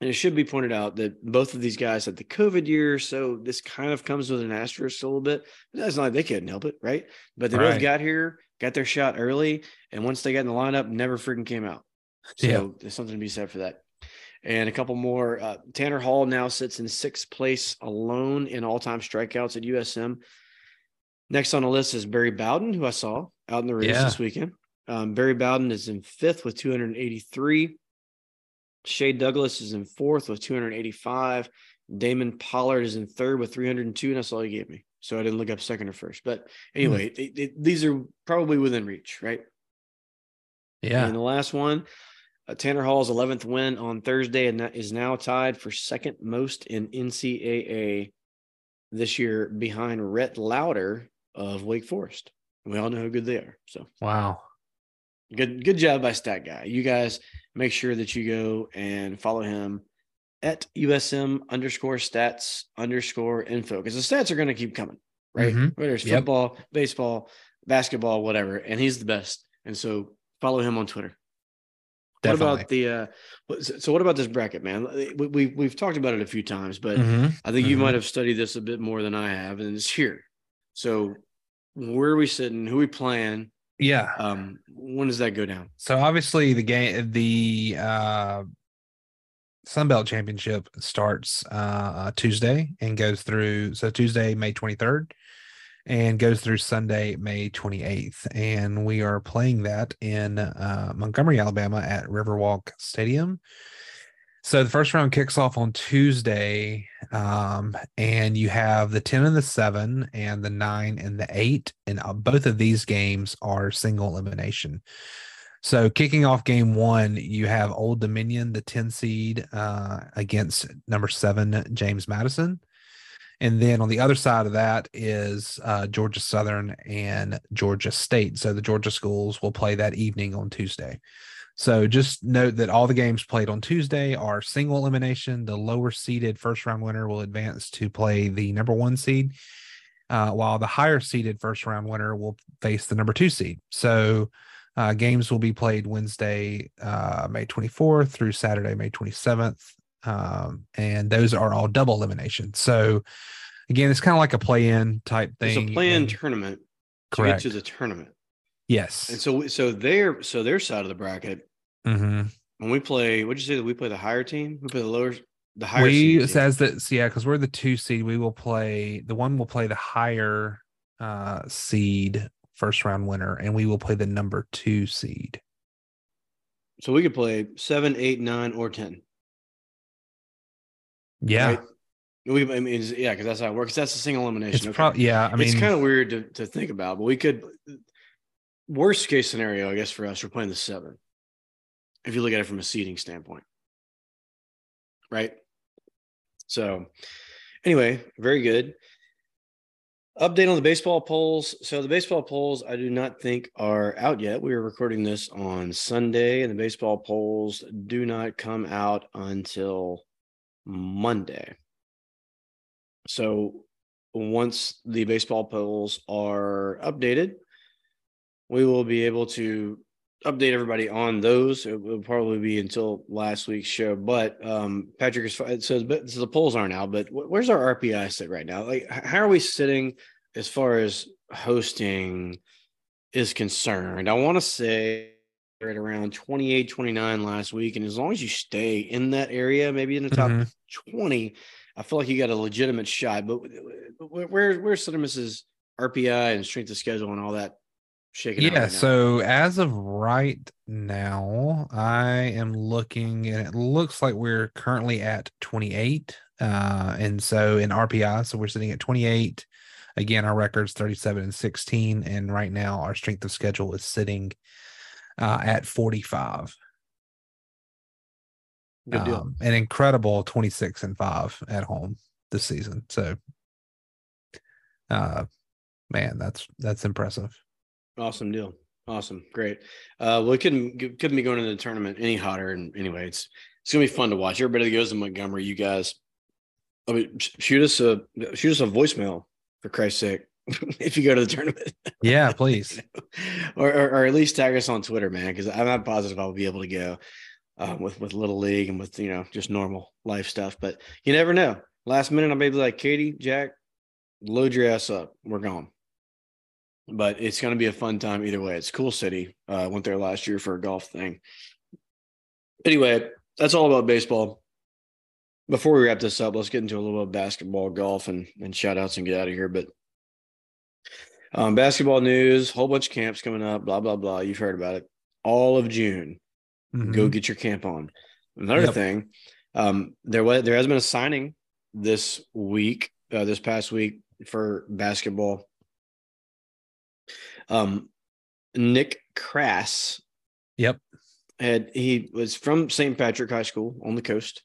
And it should be pointed out that both of these guys had the COVID year, so this kind of comes with an asterisk a little bit. That's not like they couldn't help it, right? But they both got here, got their shot early, and once they got in the lineup, never freaking came out. So Yeah. there's something to be said for that. And a couple more. Uh, Tanner Hall now sits in sixth place alone in all time strikeouts at USM. Next on the list is Barry Bowden, who I saw out in the race Yeah. this weekend. Um, Barry Bowden is in fifth with 283. Shea Douglas is in fourth with 285. Damon Pollard is in third with 302, and that's all he gave me. So I didn't look up second or first. But anyway, it- it- these are probably within reach, right? Yeah. And the last one, uh, Tanner Hall's 11th win on Thursday, and that is now tied for second most in NCAA this year behind Rhett Lowder of Wake Forest. We all know how good they are. So Wow. Good, good job by Stat Guy. You guys make sure that you go and follow him at USM underscore stats underscore info because the stats are going to keep coming, right? Mhm. Whether it's Yep. football, baseball, basketball, whatever, and he's the best. And so follow him on Twitter. Definitely. What about the uh so what about this bracket, man? We, we we've talked about it a few times, but Mhm. I think you Mhm. might have studied this a bit more than I have, and it's here. So where are we sitting? Who we playing? Yeah. Um, when does that go down? So obviously the game, the uh, Sun Belt Championship starts uh, Tuesday and goes through. So Tuesday, May twenty third, and goes through Sunday, May twenty eighth, and we are playing that in uh, Montgomery, Alabama, at Riverwalk Stadium. So the first round kicks off on Tuesday, um, and you have the ten and the seven, and the nine and the eight, and uh, both of these games are single elimination. So kicking off game one, you have Old Dominion, the 10 seed, uh, against number seven, James Madison. And then on the other side of that is uh, Georgia Southern and Georgia State. So the Georgia schools will play that evening on Tuesday. So just note that all the games played on Tuesday are single elimination. The lower seeded first round winner will advance to play the number one seed, uh, while the higher seeded first round winner will face the number two seed. So uh, games will be played Wednesday, uh, May 24th through Saturday, May 27th. Um, and those are all double elimination. So again, it's kind of like a play in type It's thing. a play-in and- tournament to correct. get to the tournament. yes. And so so their so their side of the bracket, hmm when we play, what'd you say that we play the higher team? We play the lower the higher We says that, yeah, because we're the two seed, we will play the one will play the higher uh, seed first round winner, and we will play the number two seed. So we could play seven, eight, nine, or ten. Yeah. Right? We, I mean, yeah, because that's how it works. That's a single elimination. It's Okay. yeah. I mean, it's kind of weird to, to think about, but we could. Worst case scenario, I guess for us, we're playing the seven. If you look at it from a seating standpoint, right? So, anyway, very good. Update on the baseball polls. So the baseball polls, I do not think are out yet. We are recording this on Sunday, and the baseball polls do not come out until Monday. So once the baseball polls are updated, we will be able to update everybody on those. It will probably be until last week's show. But um, Patrick is but so the polls aren't out. But where's our RPI sit right now? Like, how are we sitting as far as hosting is concerned? I want to say right around 28, 29 last week. And as long as you stay in that area, maybe in the top Mhm. 20, I feel like you got a legitimate shot. But where, where where's Miss's RPI and strength of schedule and all that shaking yeah. right? So as of right now, I am looking, and it looks like we're currently at 28. Uh, and so in RPI, so we're sitting at 28. Again, our record's 37 and 16, and right now our strength of schedule is sitting uh, at 45. good deal. Um, an incredible 26 and 5 at home this season. So uh man, that's that's impressive. Awesome deal. Awesome. Great. Uh, well, it couldn't couldn't be going into the tournament any hotter. And anyway, it's it's gonna be fun to watch. Everybody that goes to Montgomery, you guys, I mean, sh- shoot us a shoot us a voicemail for Christ's sake if you go to the tournament, Yeah, please. or, or or at least tag us on Twitter, man, because I'm not positive I'll be able to go uh, with with little league and with you know just normal life stuff. But you never know. Last minute, I may be like Katie, Jack, load your ass up. We're gone but it's going to be a fun time either way. It's a cool city. Uh, I went there last year for a golf thing. Anyway, that's all about baseball. Before we wrap this up, let's get into a little bit of basketball, golf, and and shout outs and get out of here. But um, basketball news, whole bunch of camps coming up, blah blah blah. You've heard about it. All of June, go Mhm. get your camp on. Another Yep. thing, um, there was there has been a signing this week, uh, this past week for basketball. Um, Nick Crass Yep. had he was from St. Patrick High School on the coast.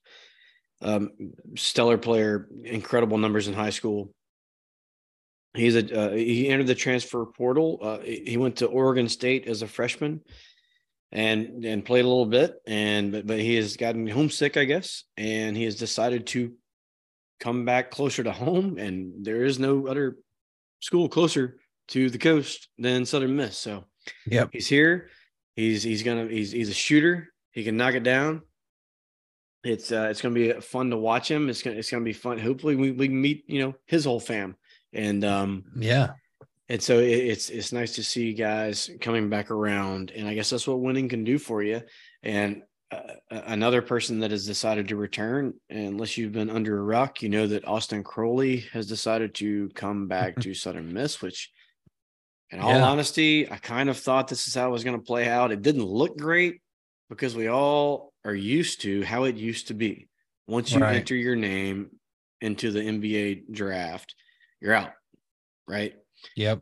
Um, stellar player, incredible numbers in high school. He's a uh, he entered the transfer portal. Uh, he he went to Oregon State as a freshman, and and played a little bit. And but, but he has gotten homesick, I guess, and he has decided to come back closer to home. And there is no other school closer to the coast than Southern Miss. So Yep. he's here. He's he's gonna he's he's a shooter. He can knock it down. It's uh it's gonna be fun to watch him. It's gonna it's gonna be fun. Hopefully we we meet you know his whole fam. And um Yeah. and so it, it's it's nice to see guys coming back around. And I guess that's what winning can do for you. And uh, another person that has decided to return, unless you've been under a rock, you know that Austin Crowley has decided to come back to Southern Miss, which in all Yeah. honesty, I kind of thought this is how it was going to play out. It didn't look great because we all are used to how it used to be. Once you Right. enter your name into the NBA draft, you're out, right? Yep.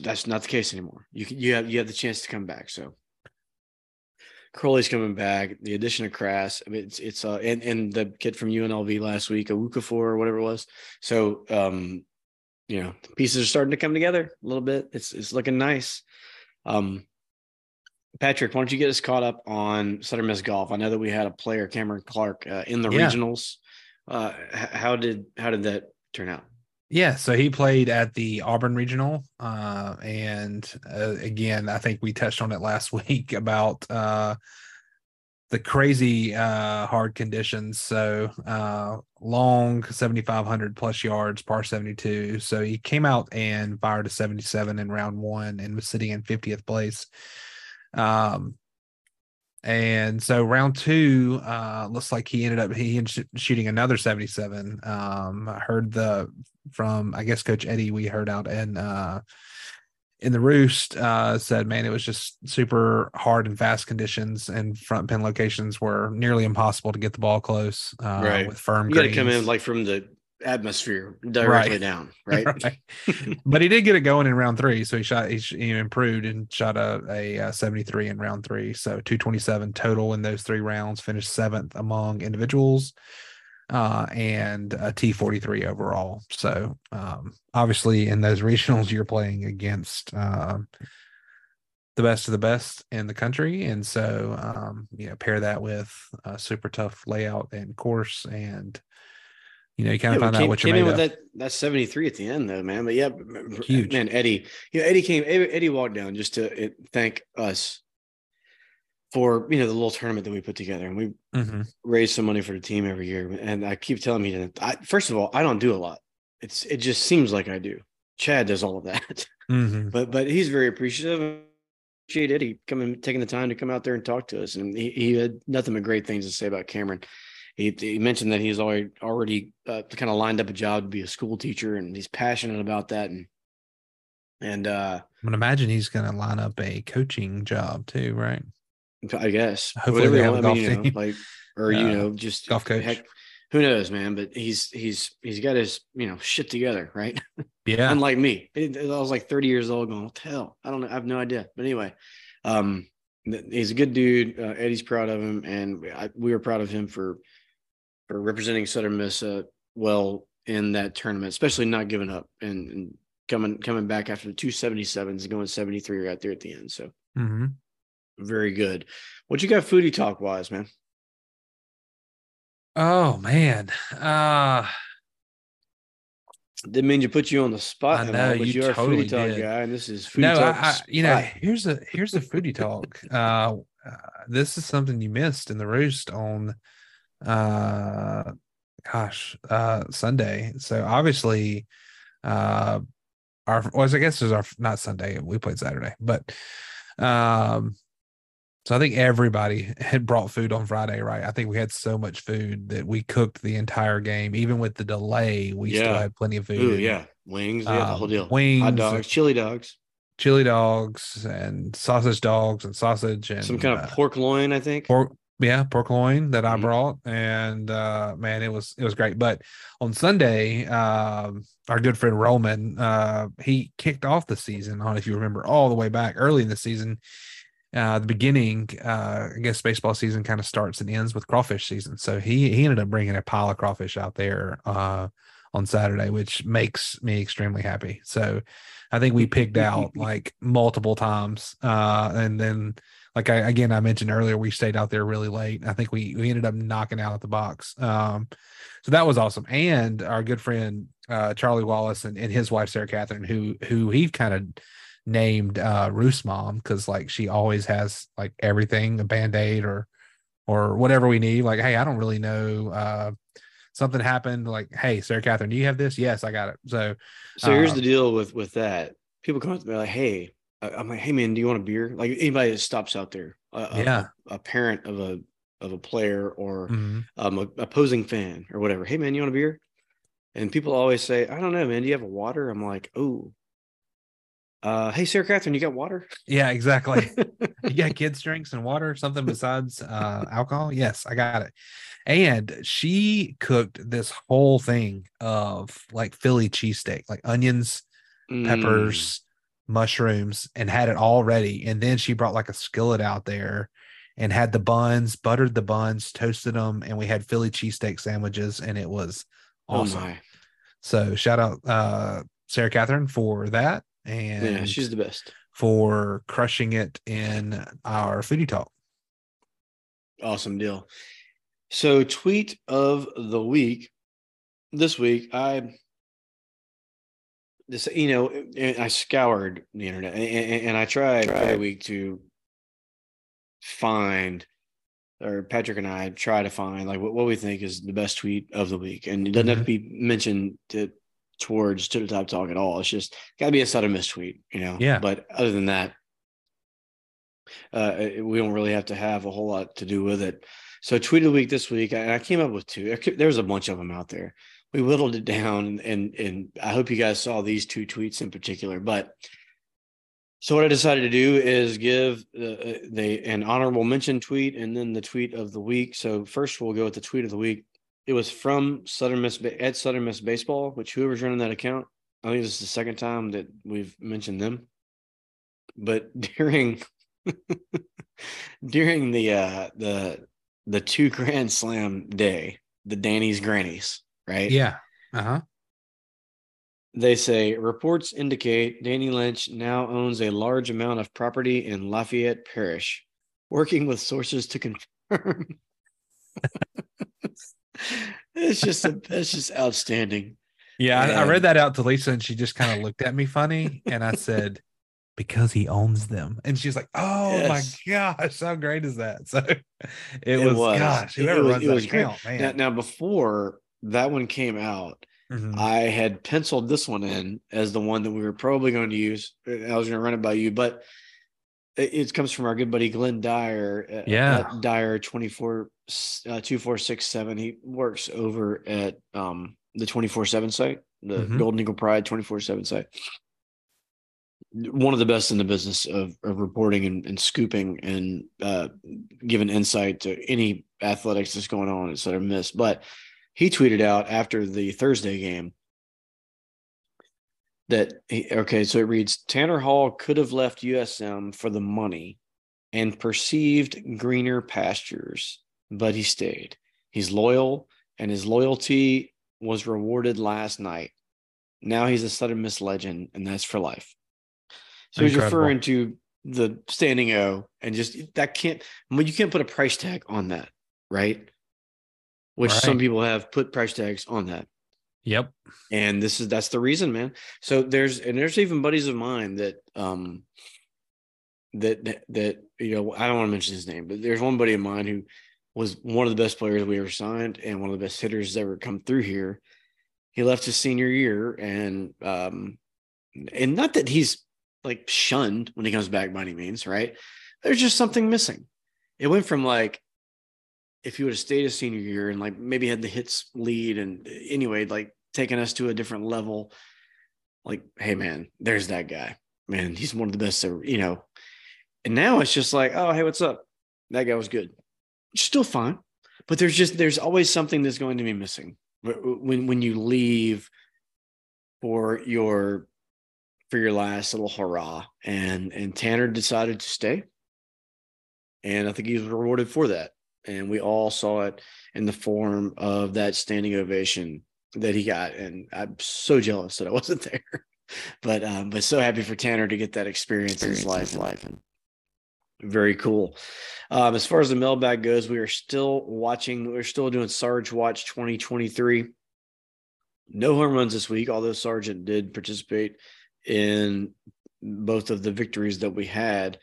That's, not the case anymore. You can you have you have the chance to come back. So Crowley's coming back. The addition of Crass, I mean, it's it's uh and and the kid from UNLV last week, Awukafor or whatever it was. So um, you know, pieces are starting to come together a little bit. It's it's looking nice. Um, Patrick, why don't you get us caught up on Southern Miss golf? I know that we had a player, Cameron Clark, uh, in the Yeah. regionals. Uh, how did how did that turn out? Yeah, so he played at the Auburn Regional, uh, and uh, again, I think we touched on it last week about uh, the crazy uh, hard conditions. So uh, long, seventy five hundred plus yards, par seventy two. So he came out and fired a seventy seven in round one, and was sitting in fiftieth place. Um, and so round two, uh, looks like he ended up he ended sh- shooting another 77. Um, I heard the from I guess Coach Eddie we heard out in uh in the roost uh, said, man, it was just super hard and fast conditions, and front pin locations were nearly impossible to get the ball close uh, Right. with firm. You got to come in like from the atmosphere directly Right. down, right? Right. but he did get it going in round three, so he shot he, he improved and shot a, a, uh 73 in round three, so 227 total in those three rounds. Finished seventh among individuals, uh, and a T43 overall. So um, obviously, in those regionals, you're playing against um, the best of the best in the country, and so um, you know pair that with a super tough layout and course, and you know you kind of we find came, out what you're came in made with of. that that 73 at the end though, man. But yeah, Huge. man, Eddie. You know, Eddie came Eddie walked down just to uh, thank us for you know the little tournament that we put together and we Mhm. raise some money for the team every year. And I keep telling me that I, first of all, I don't do a lot. It's it just seems like I do. Chad does all of that, Mhm. but but he's very appreciative. Appreciate Eddie coming taking the time to come out there and talk to us. And he, he had nothing but great things to say about Cameron. He, he mentioned that he's already already uh, kind of lined up a job to be a school teacher, and he's passionate about that. And and uh, I'm gonna imagine he's gonna line up a coaching job too, right? I guess Hopefully they you have a want, golf mean, you know, team. like or you Uh, know, just golf coach. Heck, who knows, man? But he's he's he's got his you know shit together, right? Yeah. Unlike me, It- I was like 30 years old, going, "What the hell?" I don't know. I have no idea. But anyway, um, th- he's a good dude. Uh, Eddie's proud of him, and I, we were proud of him for for representing Southern Miss uh, well in that tournament, especially not giving up and, and coming coming back after the two seventy sevens and going seventy three right there at the end. So hmm very good. What you got foodie talk wise, man? Oh man. Uh Didn't mean to put you on the spot. I know, but you you're totally a foodie talk did. guy, and this is foodie no, talk. I, I, you know, here's a here's a foodie talk. Uh, uh this is something you missed in the roost on uh gosh, uh Sunday. So obviously uh our well, I guess it was our not Sunday, we played Saturday, but um so I think everybody had brought food on Friday, right? I think we had so much food that we cooked the entire game. Even with the delay, we still had plenty of food. Ooh, and, yeah, wings, yeah, the um, whole deal. Wings, Hot dogs, chili dogs, chili dogs, and sausage dogs, and sausage, and some kind of uh, pork loin, I think. pork yeah pork loin that i Mhm. brought and uh man it was it was great but on sunday um our good friend roman uh he kicked off the season on if you remember all the way back early in the season uh the beginning uh i guess baseball season kind of starts and ends with crawfish season so he he ended up bringing a pile of crawfish out there uh on saturday which makes me extremely happy so i think we picked out like multiple times uh and then like I again I mentioned earlier, we stayed out there really late. I think we we ended up knocking out the box. Um, so that was awesome. And our good friend uh, Charlie Wallace and, and his wife Sarah Catherine, who who he kind of named uh, Roost Mom because like she always has like everything a band aid or or whatever we need. Like, hey, I don't really know. Uh, something happened. Like, hey, Sarah Catherine, do you have this? Yes, I got it. So So here's Um, the deal with with that. People come up to me like, "Hey," I'm like, "Hey, man, do you want a beer?" Like anybody that stops out there, a, Yeah. a, a parent of a of a player or mhm. um, a opposing fan or whatever. Hey, man, you want a beer? And people always say, "I don't know, man. Do you have a water?" I'm like, "Oh." Uh, hey, Sarah Catherine, you got water? yeah, exactly. you got kids drinks and water something besides uh alcohol? Yes i got it. And she cooked this whole thing of like philly cheesesteak like onions Mm, peppers mushrooms and had it all ready. And then she brought like a skillet out there and had the buns buttered the buns toasted them and we had philly cheesesteak sandwiches and it was oh awesome. my, so shout out uh sarah catherine for that and yeah, she's the best. for crushing it in our foodie talk. Awesome deal. So, tweet of the week. This week, I this you know I scoured the internet and, and- I tried every week to find, or Patrick and I try to find like what, what we think is the best tweet of the week, and it doesn't have to mm-hmm. be mentioned to towards to the top talk at all. It's just got to be a Southern Miss tweet, you know. Yeah. But other than that, uh, we don't really have to have a whole lot to do with it. So tweet of the week this week, and I came up with two. There's a bunch of them out there. We whittled it down, and and, I hope you guys saw these two tweets in particular. But So what I decided to do is give uh, they an honorable mention tweet and then the tweet of the week. So first we'll go with the tweet of the week. It was from Southern Miss at Southern Miss Baseball, which whoever's running that account, I think this is the second time that we've mentioned them. But during during the uh the the two grand slam day, the Danny's Grannies, right? Yeah. Uh huh. They say reports indicate Danny Lynch now owns a large amount of property in Lafayette Parish, working with sources to confirm. it's just a, it's just outstanding. Yeah, I, I read that out to Lisa, and she just kind of looked at me funny, and I said, "Because he owns them," and she's like, "Oh Yes. my gosh, how great is that?" So it, It was, was. gosh, It whoever was- runs it that was great. account, man. Now, now, before that one came out, Mhm. I had penciled this one in as the one that we were probably going to use. I was going to run it by you, but it, it comes from our good buddy Glenn Dyer. Yeah. at Dyer 24 uh, 2467. He works over at um, the 24 7 site, the Mhm. Golden Eagle Pride 24 7 site. One of the best in the business of, of reporting and, and scooping and uh, giving insight to any athletics that's going on at Southern Miss. But he tweeted out after the Thursday game that he, okay, so it reads Tanner Hall could have left USM for the money and perceived greener pastures, but he stayed. He's loyal, and his loyalty was rewarded last night. Now he's a Southern Miss legend, and that's for life. So he's referring to the standing O, and just that can't. Well, you can't put a price tag on that, right? Which some people have put price tags on that Yep. and this is that's the reason man so there's and there's even buddies of mine that um that that, that you know i don't want to mention his name but there's one buddy of mine who was one of the best players we ever signed and one of the best hitters that ever come through here. He left his senior year and um and not that he's like shunned when he comes back by any means right? There's just something missing. It went from like if he would have stayed a senior year and like maybe had the hits lead and anyway like taking us to a different level like hey man there's that guy. Man he's one of the best ever you know? And now it's just like oh hey what's up? That guy was good still fine but there's just there's always something that's going to be missing Wh- when when you leave for your for your last little hurrah. And and tanner decided to stay. And i think he was rewarded for that. And we all saw it in the form of that standing ovation that he got. And i'm so jealous that i wasn't there. But um but so happy for tanner to get that experience, in his life. life. And very cool um as far as the mailbag goes we are still watching we're still doing sarge watch 2023 no home runs this week although sargent did participate in both of the victories that we had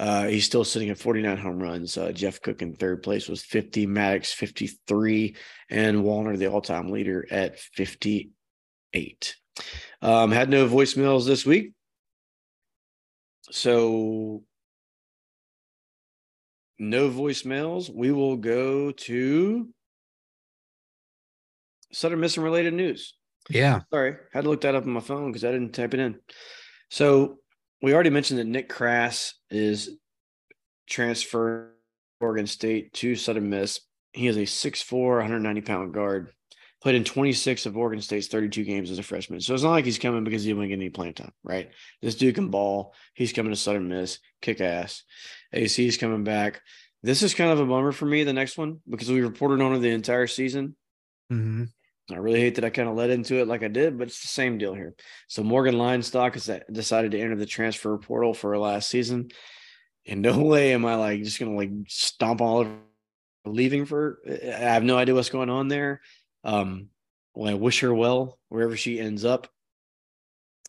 uh, he's still sitting at 49 home runs. Uh, Jeff Cook in third place was 50, Maddox 53, and Wallner, the all time leader, at 58. Um, had no voicemails this week. So, no voicemails. We will go to Southern Missing related news. Yeah. Sorry, had to look that up on my phone because I didn't type it in. So we already mentioned that Nick Crass is transferred Oregon State to Southern Miss. He is a 6'4", 190 pound guard. Played in 26 of Oregon State's 32 games as a freshman. So it's not like he's coming because he didn't get any playing time, right? This dude can ball. He's coming to Southern Miss, kick ass. AC is coming back. This is kind of a bummer for me, the next one, because we reported on it the entire season. hmm I really hate that I kind of led into it like I did, but it's the same deal here. So Morgan Leinstock has decided to enter the transfer portal for last season. In no way am I like just gonna like stomp all over leaving for. I have no idea what's going on there. Um, well, I wish her well wherever she ends up.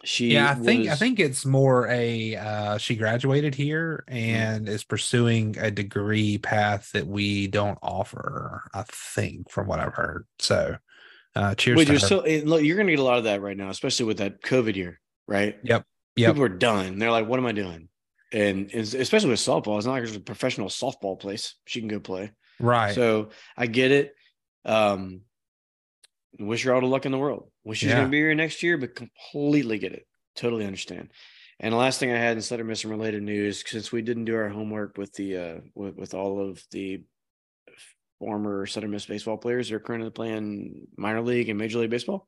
She Yeah, I think I think it's more a uh she graduated here and is pursuing a degree path that we don't offer, I think, from what I've heard. So uh cheers Wait, to you're her. still look. You're gonna get a lot of that right now, especially with that COVID year, right? Yep. Yep. People are done. They're like, "What am I doing?" And, and especially with softball, it's not like there's a professional softball place she can go play. right. So I get it. Um, wish her all the luck in the world. Wish she's Yeah. gonna be here next year, but completely get it. Totally understand. And the last thing I had in Southern Miss related news, since we didn't do our homework with the uh, with, with all of the former Southern Miss baseball players that are currently playing minor league and major league baseball,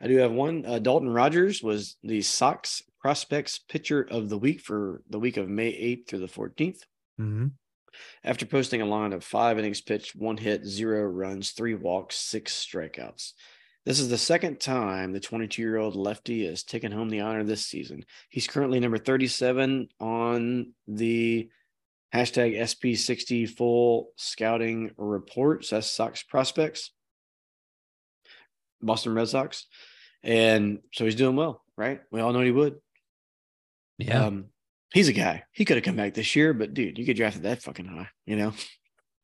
I do have one. Uh, Dalton Rogers was the Sox prospects pitcher of the week for the week of May 8th through the 14th. Mm-hmm. After posting a line of five innings pitched, one hit, zero runs, three walks, six strikeouts. This is the second time the 22 year old lefty has taken home the honor this season. He's currently number 37 on the hashtag SP60 full scouting report. So that's Sox prospects, Boston Red Sox. And so he's doing well, right? We all know he would. Yeah. Um, he's a guy. He could have come back this year, but dude, you get drafted that fucking high, you know?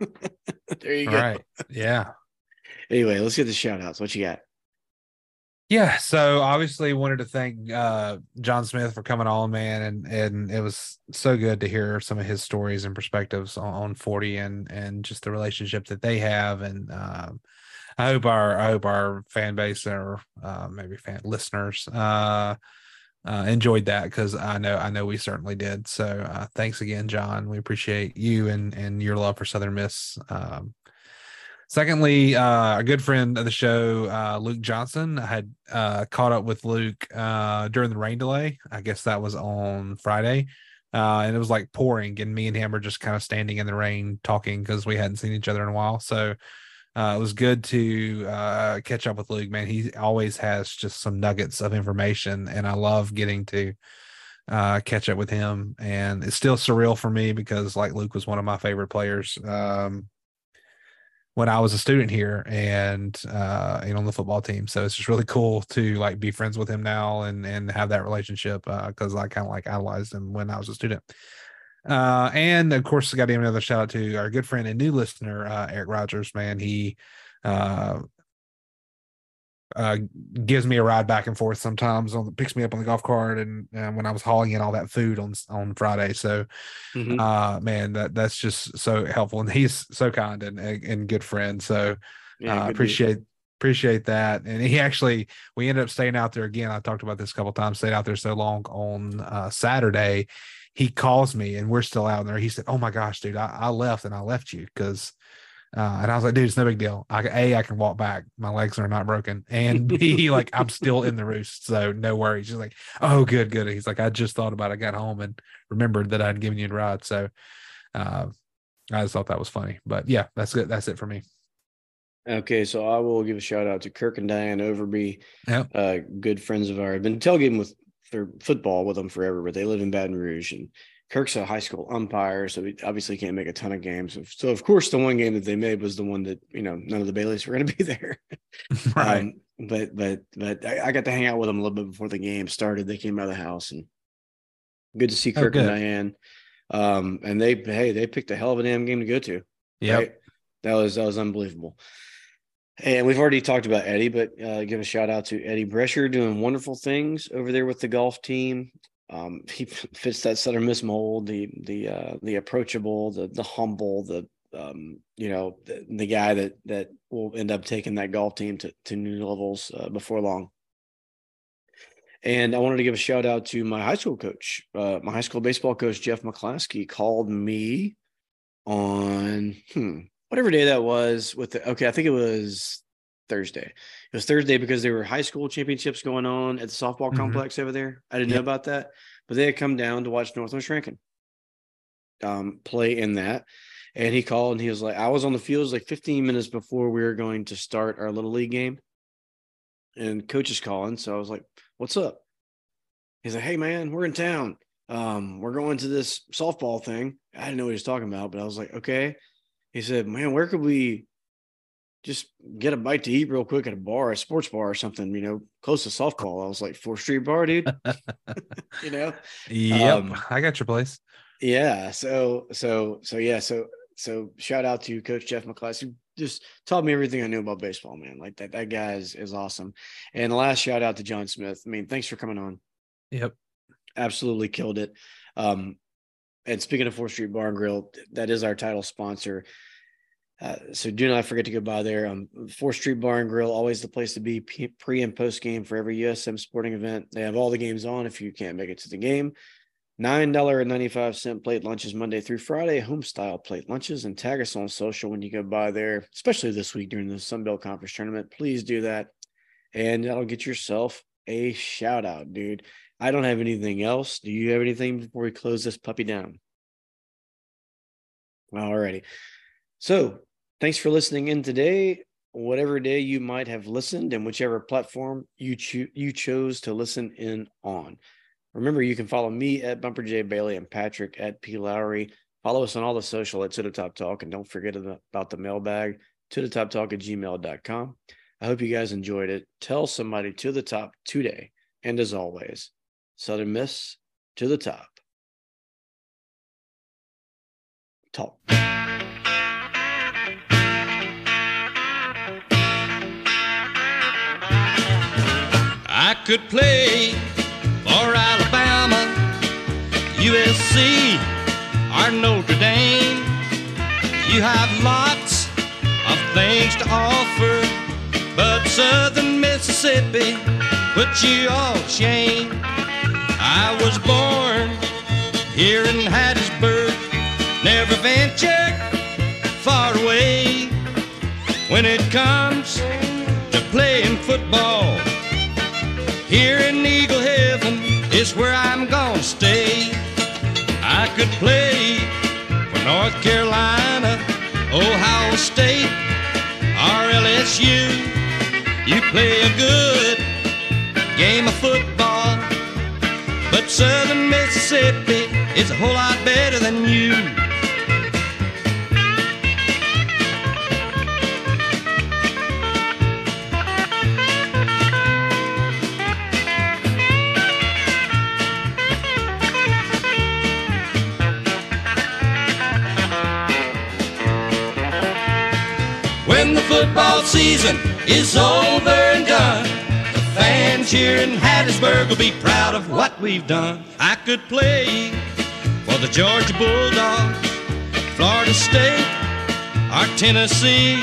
there you All go. right. Yeah. Anyway, let's get the shout outs. What you got? Yeah, so obviously wanted to thank uh, Jon Smith for coming on, man, and and it was so good to hear some of his stories and perspectives on, on forty and and just the relationship that they have, and um, I hope our I hope our fan base or uh, maybe fan listeners uh, uh, enjoyed that because I know I know we certainly did. So uh, thanks again, Jon. We appreciate you and and your love for Southern Miss. Um, Secondly, uh, a good friend of the show, uh, Luke Johnson, I had uh, caught up with Luke uh, during the rain delay. I guess that was on Friday. Uh, and it was like pouring, and me and him were just kind of standing in the rain talking because we hadn't seen each other in a while. So uh, it was good to uh, catch up with Luke, man. He always has just some nuggets of information, and I love getting to uh, catch up with him. And it's still surreal for me because, like, Luke was one of my favorite players. Um, when I was a student here and uh and on the football team. So it's just really cool to like be friends with him now and and have that relationship uh because I kind of like idolized him when I was a student. Uh and of course I got to give another shout out to our good friend and new listener, uh Eric Rogers, man. He uh uh, gives me a ride back and forth sometimes on picks me up on the golf cart and, and when I was hauling in all that food on on Friday. So Mhm. uh man that that's just so helpful and he's so kind and and good friend so Yeah, uh, appreciate appreciate that and he actually we ended up staying out there again i talked about this a couple times stayed out there so long on uh saturday he calls me and we're still out there he said oh my gosh dude i, I left and i left you because uh, and I was like, dude, it's no big deal. I, a, I can walk back. My legs are not broken. And B, like, I'm still in the roost. So no worries. He's like, oh, good, good. He's like, I just thought about it. I got home and remembered that I'd given you a ride. So uh, I just thought that was funny. But yeah, that's good. That's it for me. Okay, so I will give a shout out to Kirk and Diane Overby, Yep. uh, good friends of ours. I've been tailgating with for football with them forever, but they live in Baton Rouge, and Kirk's a high school umpire, so he obviously can't make a ton of games. So of course, the one game that they made was the one that you know none of the Baileys were going to be there. right. Um, but but but I, I got to hang out with them a little bit before the game started. They came out of the house, and good to see Oh, Kirk and. Diane. Um, and they hey they picked a hell of a damn game to go to. Yeah. Right? That was that was unbelievable. And we've already talked about Eddie, but uh, give a shout out to Eddie Brescher doing wonderful things over there with the golf team. Um, he fits that Southern Miss mold, the the uh, the approachable, the the humble, the um, you know the, the guy that that will end up taking that golf team to to new levels uh, before long. And I wanted to give a shout out to my high school coach, uh, my high school baseball coach Jeff McClaskey called me on hmm, whatever day that was with the okay, I think it was Thursday. It was Thursday because there were high school championships going on at the softball Mhm. complex over there. I didn't know about that, but they had come down to watch Northwest Rankin um, play in that. And he called and he was like, I was on the field was like 15 minutes before we were going to start our little league game. And coach is calling. So I was like, What's up? He's like, Hey man, we're in town. Um, we're going to this softball thing. I didn't know what he was talking about, but I was like, okay. He said, Man, where could we just get a bite to eat real quick at a bar, a sports bar or something, you know, close to softball? I was like, Fourth Street Bar, dude. you know? Yep. Um, I got your place. Yeah. So so so yeah. So so shout out to Coach Jeff McClass who just taught me everything I knew about baseball, man. Like that that guy is is awesome. And last shout out to Jon Smith. I mean, thanks for coming on. Yep. Absolutely killed it. Um, and speaking of Fourth Street Bar and Grill, that is our title sponsor. Uh, so do not forget to go by there. Um, Fourth Street Bar and Grill, always the place to be pre and post game for every USM sporting event. They have all the games on if you can't make it to the game. $9.95 plate lunches Monday through Friday, home style plate lunches, and tag us on social when you go by there, especially this week during the Sunbelt Conference tournament. Please do that. And that'll get yourself a shout out, dude. I don't have anything else. Do you have anything before we close this puppy down? Alrighty. So thanks for listening in today. Whatever day you might have listened and whichever platform you cho- you chose to listen in on. Remember, you can follow me at Bumper J Bailey and Patrick at P Lowry. Follow us on all the social at To the Top Talk. And don't forget about the mailbag to the top talk at gmail.com. I hope you guys enjoyed it. Tell somebody to the top today. And as always, Southern Miss to the top. Talk. I could play for Alabama, USC, or Notre Dame. You have lots of things to offer, but Southern Mississippi put you all shame. I was born here in Hattiesburg, never ventured far away. When it comes to playing football, here in Eagle Heaven is where I'm gonna stay. I could play for North Carolina, Ohio State, or LSU. You play a good game of football, Southern Mississippi is a whole lot better than you. When the football season is over and done, fans here in Hattiesburg will be proud of what we've done. I could play for the Georgia Bulldogs, Florida State, or Tennessee,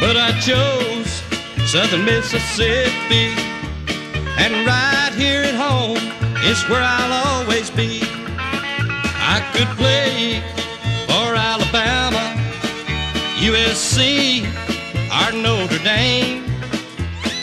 but I chose Southern Mississippi, and right here at home is where I'll always be. I could play for Alabama. USC or Notre Dame.